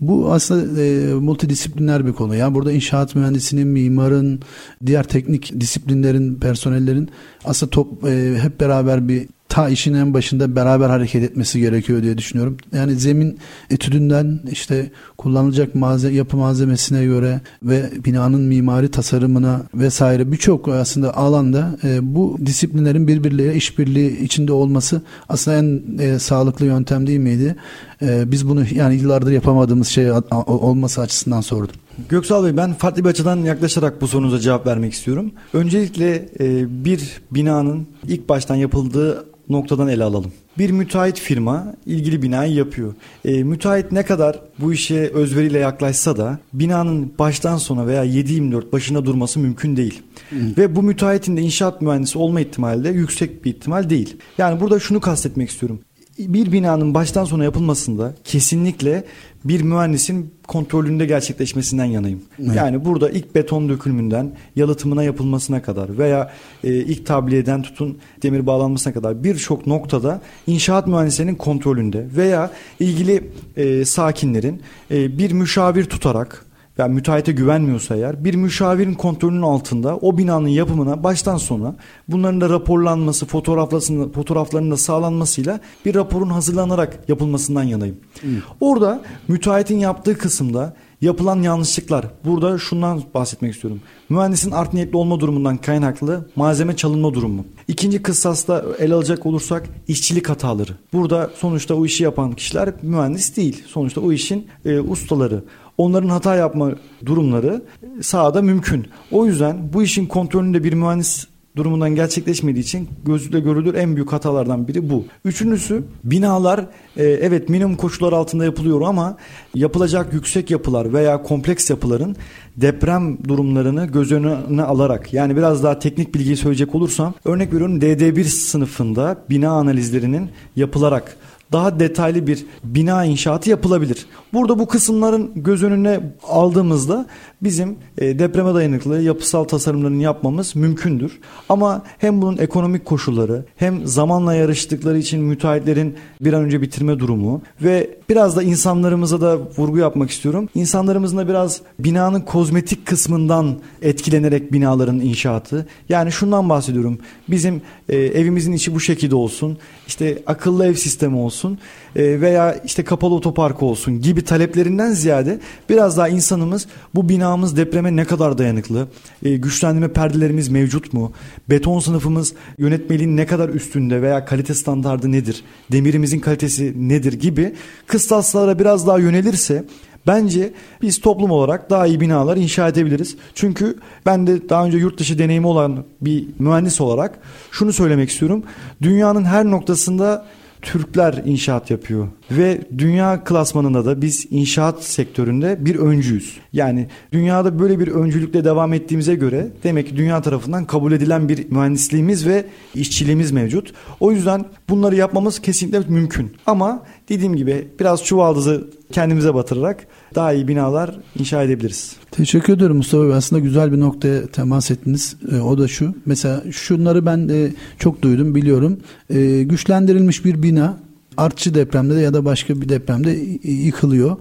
Bu aslında e, multidisipliner bir konu. Yani burada inşaat mühendisinin, mimarın, diğer teknik disiplinlerin, personellerin aslında top, hep beraber bir ta işin en başında beraber hareket etmesi gerekiyor diye düşünüyorum. Yani zemin etüdünden işte kullanılacak malzeme, yapı malzemesine göre ve binanın mimari tasarımına vesaire birçok aslında alanda e, bu disiplinlerin birbirleriyle işbirliği içinde olması aslında en e, sağlıklı yöntem değil miydi? E, biz bunu yani yıllardır yapamadığımız şey olması açısından sordum. Göksal Bey ben farklı bir açıdan yaklaşarak bu sorunuza cevap vermek istiyorum. Öncelikle e, bir binanın ilk baştan yapıldığı noktadan ele alalım. Bir müteahhit firma ilgili binayı yapıyor. E, müteahhit ne kadar bu işe özveriyle yaklaşsa da binanın baştan sona veya 7-24 başında durması mümkün değil. Hı. Ve bu müteahhitin de inşaat mühendisi olma ihtimali de yüksek bir ihtimal değil. Yani burada şunu kastetmek istiyorum bir binanın baştan sona yapılmasında kesinlikle bir mühendisin kontrolünde gerçekleşmesinden yanayım. Evet. Yani burada ilk beton dökülümünden yalıtımına yapılmasına kadar veya e, ilk tabliyeden tutun demir bağlanmasına kadar birçok noktada inşaat mühendislerinin kontrolünde veya ilgili e, sakinlerin e, bir müşavir tutarak yani müteahhite güvenmiyorsa eğer bir müşavirin kontrolünün altında o binanın yapımına baştan sona bunların da raporlanması, fotoğraflarının, fotoğraflarının da sağlanmasıyla bir raporun hazırlanarak yapılmasından yanayım. Hmm. Orada müteahhitin yaptığı kısımda yapılan yanlışlıklar. Burada şundan bahsetmek istiyorum. Mühendisin art niyetli olma durumundan kaynaklı malzeme çalınma durumu. İkinci kıssasta ele alacak olursak işçilik hataları. Burada sonuçta o işi yapan kişiler mühendis değil. Sonuçta o işin e, ustaları onların hata yapma durumları sahada mümkün. O yüzden bu işin kontrolünde bir mühendis durumundan gerçekleşmediği için gözle görülür en büyük hatalardan biri bu. Üçüncüsü binalar e, evet minimum koşullar altında yapılıyor ama yapılacak yüksek yapılar veya kompleks yapıların deprem durumlarını göz önüne alarak yani biraz daha teknik bilgiyi söyleyecek olursam örnek veriyorum DD1 sınıfında bina analizlerinin yapılarak daha detaylı bir bina inşaatı yapılabilir. Burada bu kısımların göz önüne aldığımızda bizim e, depreme dayanıklı yapısal tasarımlarını yapmamız mümkündür. Ama hem bunun ekonomik koşulları hem zamanla yarıştıkları için müteahhitlerin bir an önce bitirme durumu ve biraz da insanlarımıza da vurgu yapmak istiyorum. İnsanlarımızın da biraz binanın kozmetik kısmından etkilenerek binaların inşaatı. Yani şundan bahsediyorum. Bizim e, evimizin içi bu şekilde olsun. İşte akıllı ev sistemi olsun veya işte kapalı otopark olsun gibi taleplerinden ziyade biraz daha insanımız bu binamız depreme ne kadar dayanıklı, e, güçlendirme perdelerimiz mevcut mu, beton sınıfımız yönetmeliğin ne kadar üstünde veya kalite standardı nedir, demirimizin kalitesi nedir gibi kıstaslara biraz daha yönelirse Bence biz toplum olarak daha iyi binalar inşa edebiliriz. Çünkü ben de daha önce yurt dışı deneyimi olan bir mühendis olarak şunu söylemek istiyorum. Dünyanın her noktasında Türkler inşaat yapıyor ve dünya klasmanında da biz inşaat sektöründe bir öncüyüz. Yani dünyada böyle bir öncülükle devam ettiğimize göre demek ki dünya tarafından kabul edilen bir mühendisliğimiz ve işçiliğimiz mevcut. O yüzden bunları yapmamız kesinlikle mümkün. Ama dediğim gibi biraz çuvaldızı kendimize batırarak daha iyi binalar inşa edebiliriz. Teşekkür ederim Mustafa Bey. Aslında güzel bir noktaya temas ettiniz. E, o da şu. Mesela şunları ben de çok duydum, biliyorum. E, güçlendirilmiş bir bina artçı depremde ya da başka bir depremde yıkılıyor.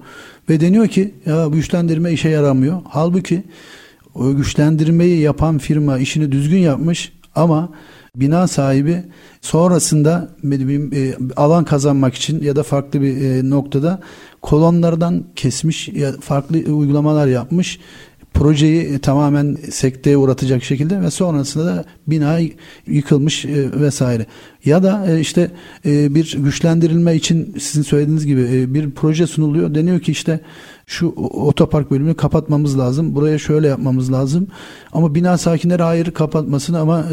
Ve deniyor ki ya güçlendirme işe yaramıyor. Halbuki o güçlendirmeyi yapan firma işini düzgün yapmış ama bina sahibi sonrasında e, alan kazanmak için ya da farklı bir e, noktada kolonlardan kesmiş farklı uygulamalar yapmış projeyi e, tamamen sekteye uğratacak şekilde ve sonrasında da bina yıkılmış vesaire. Ya da işte bir güçlendirilme için sizin söylediğiniz gibi bir proje sunuluyor. Deniyor ki işte şu otopark bölümünü kapatmamız lazım. Buraya şöyle yapmamız lazım. Ama bina sakinleri hayır kapatmasını ama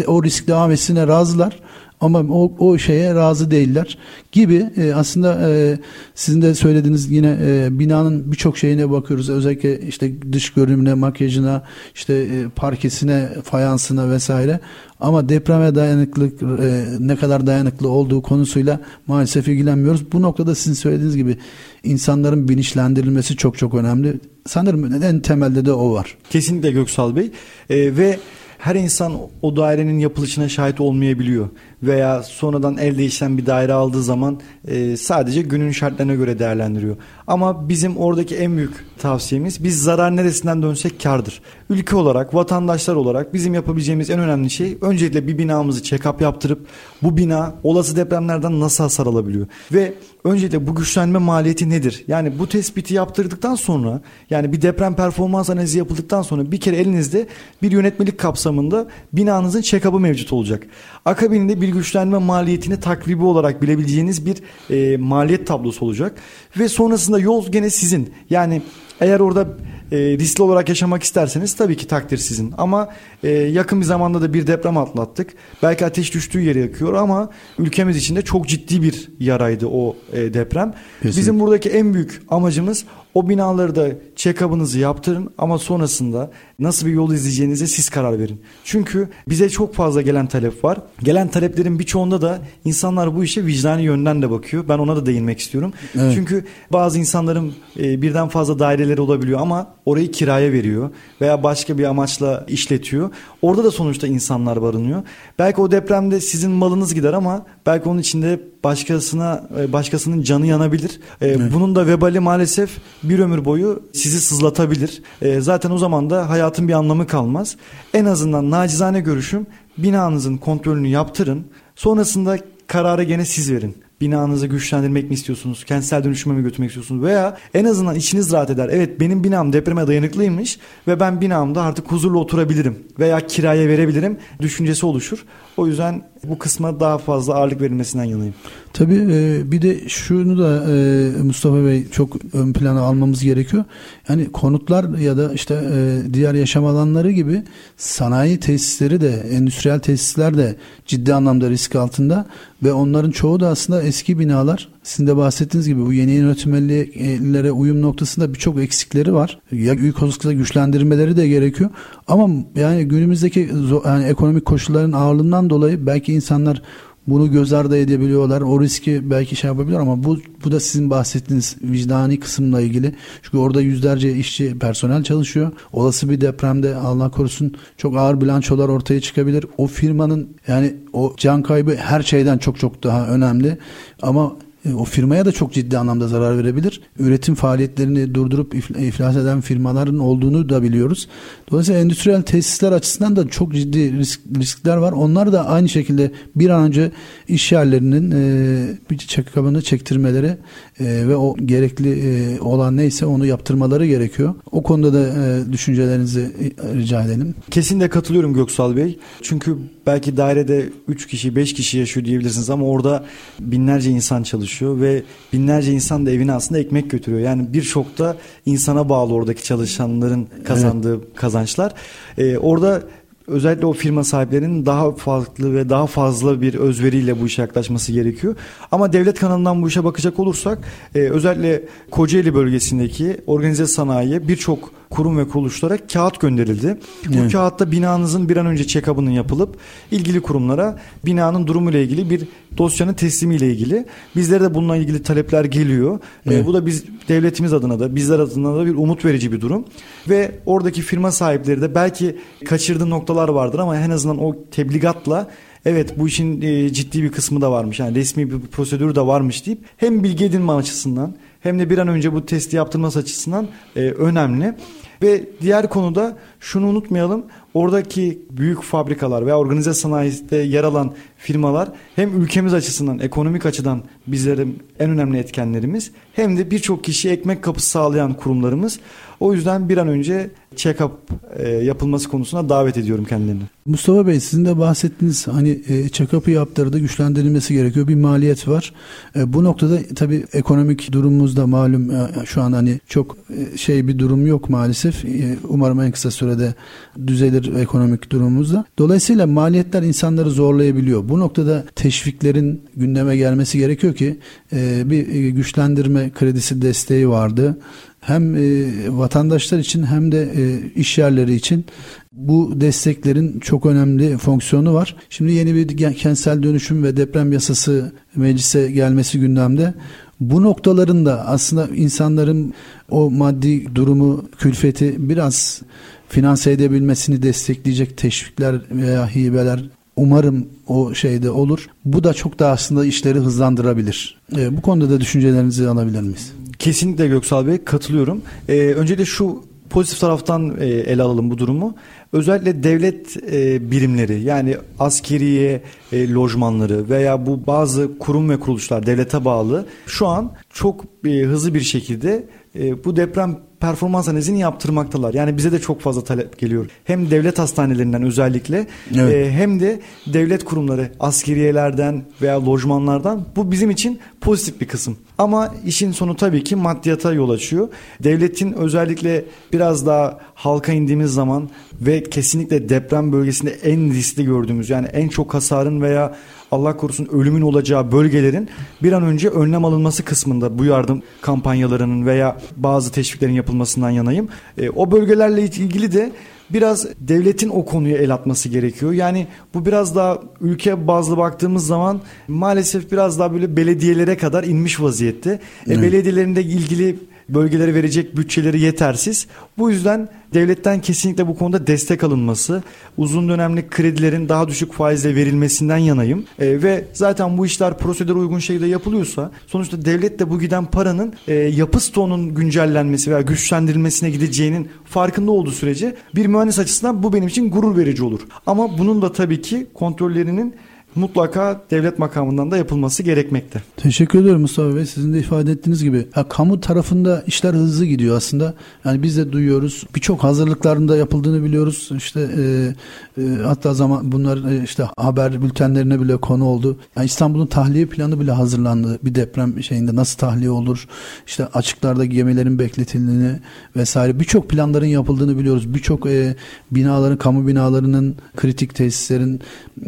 e, o risk devam etsine razılar. Ama o, o şeye razı değiller gibi e, aslında e, sizin de söylediğiniz yine e, binanın birçok şeyine bakıyoruz. Özellikle işte dış görünümüne, makyajına, işte e, parkesine, fayansına vesaire. Ama depreme dayanıklılık e, ne kadar dayanıklı olduğu konusuyla maalesef ilgilenmiyoruz. Bu noktada sizin söylediğiniz gibi insanların bilinçlendirilmesi çok çok önemli. Sanırım en temelde de o var. Kesinlikle Göksal Bey. E, ve her insan o dairenin yapılışına şahit olmayabiliyor veya sonradan el değişen bir daire aldığı zaman e, sadece günün şartlarına göre değerlendiriyor. Ama bizim oradaki en büyük tavsiyemiz biz zarar neresinden dönsek kardır. Ülke olarak, vatandaşlar olarak bizim yapabileceğimiz en önemli şey öncelikle bir binamızı check-up yaptırıp bu bina olası depremlerden nasıl hasar alabiliyor ve öncelikle bu güçlenme maliyeti nedir? Yani bu tespiti yaptırdıktan sonra yani bir deprem performans analizi yapıldıktan sonra bir kere elinizde bir yönetmelik kapsamında binanızın check-up'ı mevcut olacak. Akabinde bir güçlenme maliyetini takribi olarak bilebileceğiniz bir e, maliyet tablosu olacak. Ve sonrasında yol gene sizin. Yani eğer orada e, riskli olarak yaşamak isterseniz tabii ki takdir sizin. Ama e, yakın bir zamanda da bir deprem atlattık. Belki ateş düştüğü yeri yakıyor ama ülkemiz için de çok ciddi bir yaraydı o e, deprem. Kesinlikle. Bizim buradaki en büyük amacımız o binaları da check-up'ınızı yaptırın ama sonrasında nasıl bir yol izleyeceğinize siz karar verin. Çünkü bize çok fazla gelen talep var. Gelen taleplerin birçoğunda da insanlar bu işe vicdani yönden de bakıyor. Ben ona da değinmek istiyorum. Evet. Çünkü bazı insanların e, birden fazla daireleri olabiliyor ama orayı kiraya veriyor veya başka bir amaçla işletiyor. Orada da sonuçta insanlar barınıyor. Belki o depremde sizin malınız gider ama belki onun içinde başkasına e, başkasının canı yanabilir. E, evet. Bunun da vebali maalesef bir ömür boyu sizi sızlatabilir. E, zaten o zaman da hayatın bir anlamı kalmaz. En azından nacizane görüşüm binanızın kontrolünü yaptırın. Sonrasında kararı gene siz verin binanızı güçlendirmek mi istiyorsunuz? Kentsel dönüşüme mi götürmek istiyorsunuz? Veya en azından içiniz rahat eder. Evet benim binam depreme dayanıklıymış ve ben binamda artık huzurlu oturabilirim veya kiraya verebilirim düşüncesi oluşur. O yüzden bu kısma daha fazla ağırlık verilmesinden yanayım. Tabii e, bir de şunu da e, Mustafa Bey çok ön plana almamız gerekiyor. Yani konutlar ya da işte e, diğer yaşam alanları gibi sanayi tesisleri de endüstriyel tesisler de ciddi anlamda risk altında ve onların çoğu da aslında eski binalar. Sizin de bahsettiğiniz gibi bu yeni yönetimlilere uyum noktasında birçok eksikleri var. Ya büyük olursa güçlendirmeleri de gerekiyor. Ama yani günümüzdeki yani ekonomik koşulların ağırlığından dolayı belki insanlar bunu göz ardı edebiliyorlar. O riski belki şey yapabilir ama bu bu da sizin bahsettiğiniz vicdani kısımla ilgili. Çünkü orada yüzlerce işçi personel çalışıyor. Olası bir depremde Allah korusun çok ağır bilançolar ortaya çıkabilir. O firmanın yani o can kaybı her şeyden çok çok daha önemli. Ama o firmaya da çok ciddi anlamda zarar verebilir. Üretim faaliyetlerini durdurup iflas eden firmaların olduğunu da biliyoruz. Dolayısıyla endüstriyel tesisler açısından da çok ciddi risk, riskler var. Onlar da aynı şekilde bir an önce iş yerlerinin e, bir çakabını çektirmeleri e, ve o gerekli e, olan neyse onu yaptırmaları gerekiyor. O konuda da e, düşüncelerinizi e, rica edelim. Kesinlikle katılıyorum Göksal Bey. Çünkü belki dairede 3 kişi 5 kişi yaşıyor diyebilirsiniz ama orada binlerce insan çalışıyor ve binlerce insan da evine aslında ekmek götürüyor. Yani birçok da insana bağlı oradaki çalışanların kazandığı evet. kazançlar. Ee, orada özellikle o firma sahiplerinin daha farklı ve daha fazla bir özveriyle bu işe yaklaşması gerekiyor. Ama devlet kanalından bu işe bakacak olursak e, özellikle Kocaeli bölgesindeki organize sanayiye birçok kurum ve kuruluşlara kağıt gönderildi. Bu evet. kağıtta binanızın bir an önce check-up'ının yapılıp ilgili kurumlara binanın durumu ile ilgili bir dosyanın teslimi ile ilgili bizlere de bununla ilgili talepler geliyor. E, evet. E, bu da biz devletimiz adına da bizler adına da bir umut verici bir durum. Ve oradaki firma sahipleri de belki kaçırdığı noktalar vardır ama en azından o tebligatla evet bu işin e, ciddi bir kısmı da varmış. Yani resmi bir prosedür de varmış deyip hem bilgi edinme açısından hem de bir an önce bu testi yaptırması açısından e, önemli. Ve diğer konuda şunu unutmayalım. Oradaki büyük fabrikalar veya organize sanayide yer alan firmalar hem ülkemiz açısından, ekonomik açıdan bizlerin en önemli etkenlerimiz hem de birçok kişi ekmek kapısı sağlayan kurumlarımız. O yüzden bir an önce check-up e, yapılması konusuna davet ediyorum kendilerini. Mustafa Bey sizin de bahsettiğiniz hani e, check-up'ı yaptırdı güçlendirilmesi gerekiyor. Bir maliyet var. E, bu noktada tabii ekonomik durumumuz da malum şu an hani çok şey bir durum yok maalesef. Umarım en kısa sürede düzelir ekonomik durumumuzda. Dolayısıyla maliyetler insanları zorlayabiliyor. Bu noktada teşviklerin gündeme gelmesi gerekiyor ki bir güçlendirme kredisi desteği vardı hem e, vatandaşlar için hem de e, iş yerleri için bu desteklerin çok önemli fonksiyonu var. Şimdi yeni bir kentsel dönüşüm ve deprem yasası meclise gelmesi gündemde. Bu noktaların da aslında insanların o maddi durumu, külfeti biraz finanse edebilmesini destekleyecek teşvikler veya hibeler umarım o şeyde olur. Bu da çok daha aslında işleri hızlandırabilir. E, bu konuda da düşüncelerinizi alabilir miyiz? Kesinlikle Göksal Bey katılıyorum. Ee, öncelikle şu pozitif taraftan e, ele alalım bu durumu. Özellikle devlet e, birimleri yani askeriye e, lojmanları veya bu bazı kurum ve kuruluşlar devlete bağlı şu an çok e, hızlı bir şekilde e, bu deprem performans analizini yaptırmaktalar. Yani bize de çok fazla talep geliyor. Hem devlet hastanelerinden özellikle evet. e, hem de devlet kurumları, askeriyelerden veya lojmanlardan. Bu bizim için pozitif bir kısım. Ama işin sonu tabii ki maddiyata yol açıyor. Devletin özellikle biraz daha halka indiğimiz zaman ve kesinlikle deprem bölgesinde en riskli gördüğümüz yani en çok hasarın veya Allah korusun ölümün olacağı bölgelerin bir an önce önlem alınması kısmında bu yardım kampanyalarının veya bazı teşviklerin yapılmasından yanayım. E, o bölgelerle ilgili de biraz devletin o konuya el atması gerekiyor. Yani bu biraz daha ülke bazlı baktığımız zaman maalesef biraz daha böyle belediyelere kadar inmiş vaziyette. E, belediyelerin de ilgili bölgelere verecek bütçeleri yetersiz. Bu yüzden devletten kesinlikle bu konuda destek alınması, uzun dönemli kredilerin daha düşük faizle verilmesinden yanayım. E, ve zaten bu işler prosedür uygun şekilde yapılıyorsa sonuçta devlet de bu giden paranın e, yapı stoğunun güncellenmesi veya güçlendirilmesine gideceğinin farkında olduğu sürece bir mühendis açısından bu benim için gurur verici olur. Ama bunun da tabii ki kontrollerinin mutlaka devlet makamından da yapılması gerekmekte. Teşekkür ederim Mustafa Bey. Sizin de ifade ettiğiniz gibi ya, kamu tarafında işler hızlı gidiyor aslında. Yani biz de duyuyoruz. Birçok hazırlıklarında yapıldığını biliyoruz. İşte e, e, hatta zaman bunlar e, işte haber bültenlerine bile konu oldu. Yani İstanbul'un tahliye planı bile hazırlandı. Bir deprem şeyinde nasıl tahliye olur? İşte açıklarda gemilerin bekletildiğini vesaire birçok planların yapıldığını biliyoruz. Birçok e, binaların, kamu binalarının, kritik tesislerin,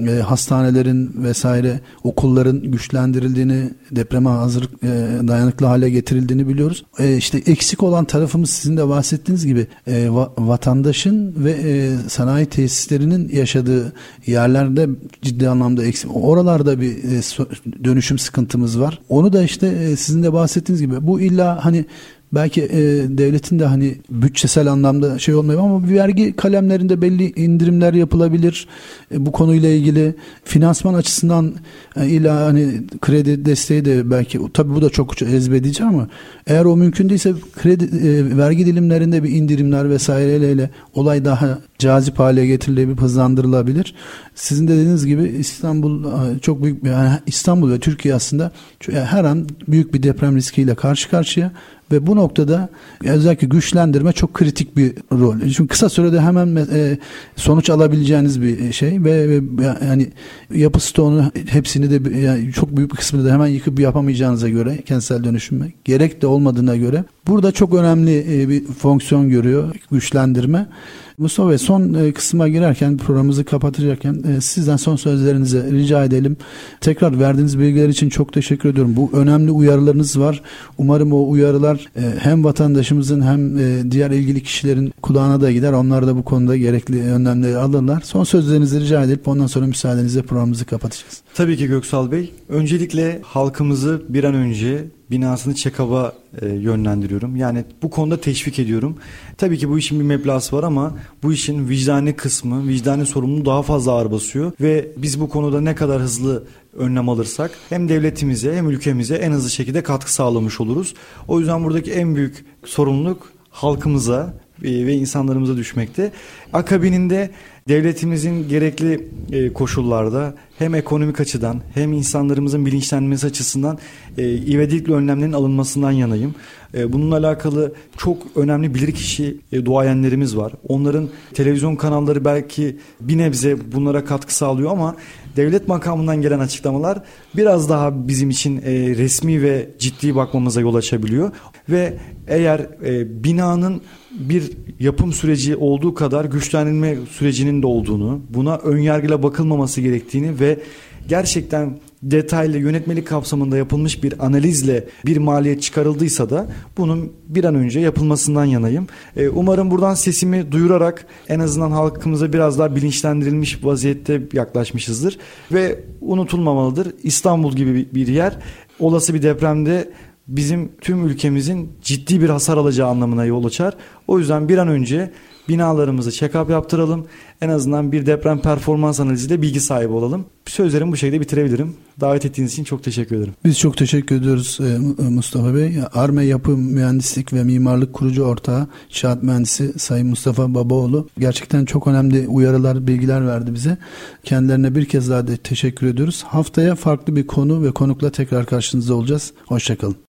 e, hastanelerin vesaire okulların güçlendirildiğini, depreme hazır e, dayanıklı hale getirildiğini biliyoruz. E, işte eksik olan tarafımız sizin de bahsettiğiniz gibi e, va- vatandaşın ve e, sanayi tesislerinin yaşadığı yerlerde ciddi anlamda eksik. Oralarda bir e, dönüşüm sıkıntımız var. Onu da işte e, sizin de bahsettiğiniz gibi bu illa hani belki e, devletin de hani bütçesel anlamda şey olmuyor ama vergi kalemlerinde belli indirimler yapılabilir. E, bu konuyla ilgili finansman açısından e, illa hani kredi desteği de belki tabii bu da çok ezbedici ama eğer o mümkün değilse kredi e, vergi dilimlerinde bir indirimler vesaireyle olay daha cazip hale getirilebilir, hızlandırılabilir. Sizin de dediğiniz gibi İstanbul e, çok büyük yani İstanbul ve Türkiye aslında her an büyük bir deprem riskiyle karşı karşıya ve bu noktada özellikle güçlendirme çok kritik bir rol. Çünkü kısa sürede hemen e, sonuç alabileceğiniz bir şey ve, ve yani yapı stoğunu hepsini de yani çok büyük bir kısmını da hemen yıkıp yapamayacağınıza göre kentsel dönüşüme gerek de olmadığına göre burada çok önemli bir fonksiyon görüyor güçlendirme. Mustafa Bey son e, kısma girerken programımızı kapatacakken e, sizden son sözlerinizi rica edelim. Tekrar verdiğiniz bilgiler için çok teşekkür ediyorum. Bu önemli uyarılarınız var. Umarım o uyarılar e, hem vatandaşımızın hem diğer ilgili kişilerin kulağına da gider. Onlar da bu konuda gerekli önlemleri alırlar. Son sözlerinizi rica edip ondan sonra müsaadenizle programımızı kapatacağız. Tabii ki Göksal Bey. Öncelikle halkımızı bir an önce binasını check-up'a e, yönlendiriyorum. Yani bu konuda teşvik ediyorum. Tabii ki bu işin bir meblası var ama bu işin vicdani kısmı, vicdani sorumluluğu daha fazla ağır basıyor ve biz bu konuda ne kadar hızlı önlem alırsak hem devletimize hem ülkemize en hızlı şekilde katkı sağlamış oluruz. O yüzden buradaki en büyük sorumluluk halkımıza ve insanlarımıza düşmekte. Akabininde devletimizin gerekli e, koşullarda hem ekonomik açıdan hem insanlarımızın bilinçlenmesi açısından e, ivedilikli önlemlerin alınmasından yanayım. E, bununla alakalı çok önemli bilirkişi e, duayenlerimiz var. Onların televizyon kanalları belki bir nebze bunlara katkı sağlıyor ama devlet makamından gelen açıklamalar biraz daha bizim için e, resmi ve ciddi bakmamıza yol açabiliyor. Ve eğer e, binanın bir yapım süreci olduğu kadar güçlendirme sürecinin de olduğunu, buna önyargıyla bakılmaması gerektiğini ve gerçekten detaylı yönetmelik kapsamında yapılmış bir analizle bir maliyet çıkarıldıysa da bunun bir an önce yapılmasından yanayım. E, umarım buradan sesimi duyurarak en azından halkımıza biraz daha bilinçlendirilmiş vaziyette yaklaşmışızdır ve unutulmamalıdır. İstanbul gibi bir yer olası bir depremde bizim tüm ülkemizin ciddi bir hasar alacağı anlamına yol açar. O yüzden bir an önce binalarımızı check-up yaptıralım. En azından bir deprem performans analiziyle bilgi sahibi olalım. Sözlerimi bu şekilde bitirebilirim. Davet ettiğiniz için çok teşekkür ederim. Biz çok teşekkür ediyoruz e, Mustafa Bey. Arme Yapı Mühendislik ve Mimarlık Kurucu Ortağı İnşaat Mühendisi Sayın Mustafa Babaoğlu gerçekten çok önemli uyarılar, bilgiler verdi bize. Kendilerine bir kez daha de teşekkür ediyoruz. Haftaya farklı bir konu ve konukla tekrar karşınızda olacağız. Hoşçakalın.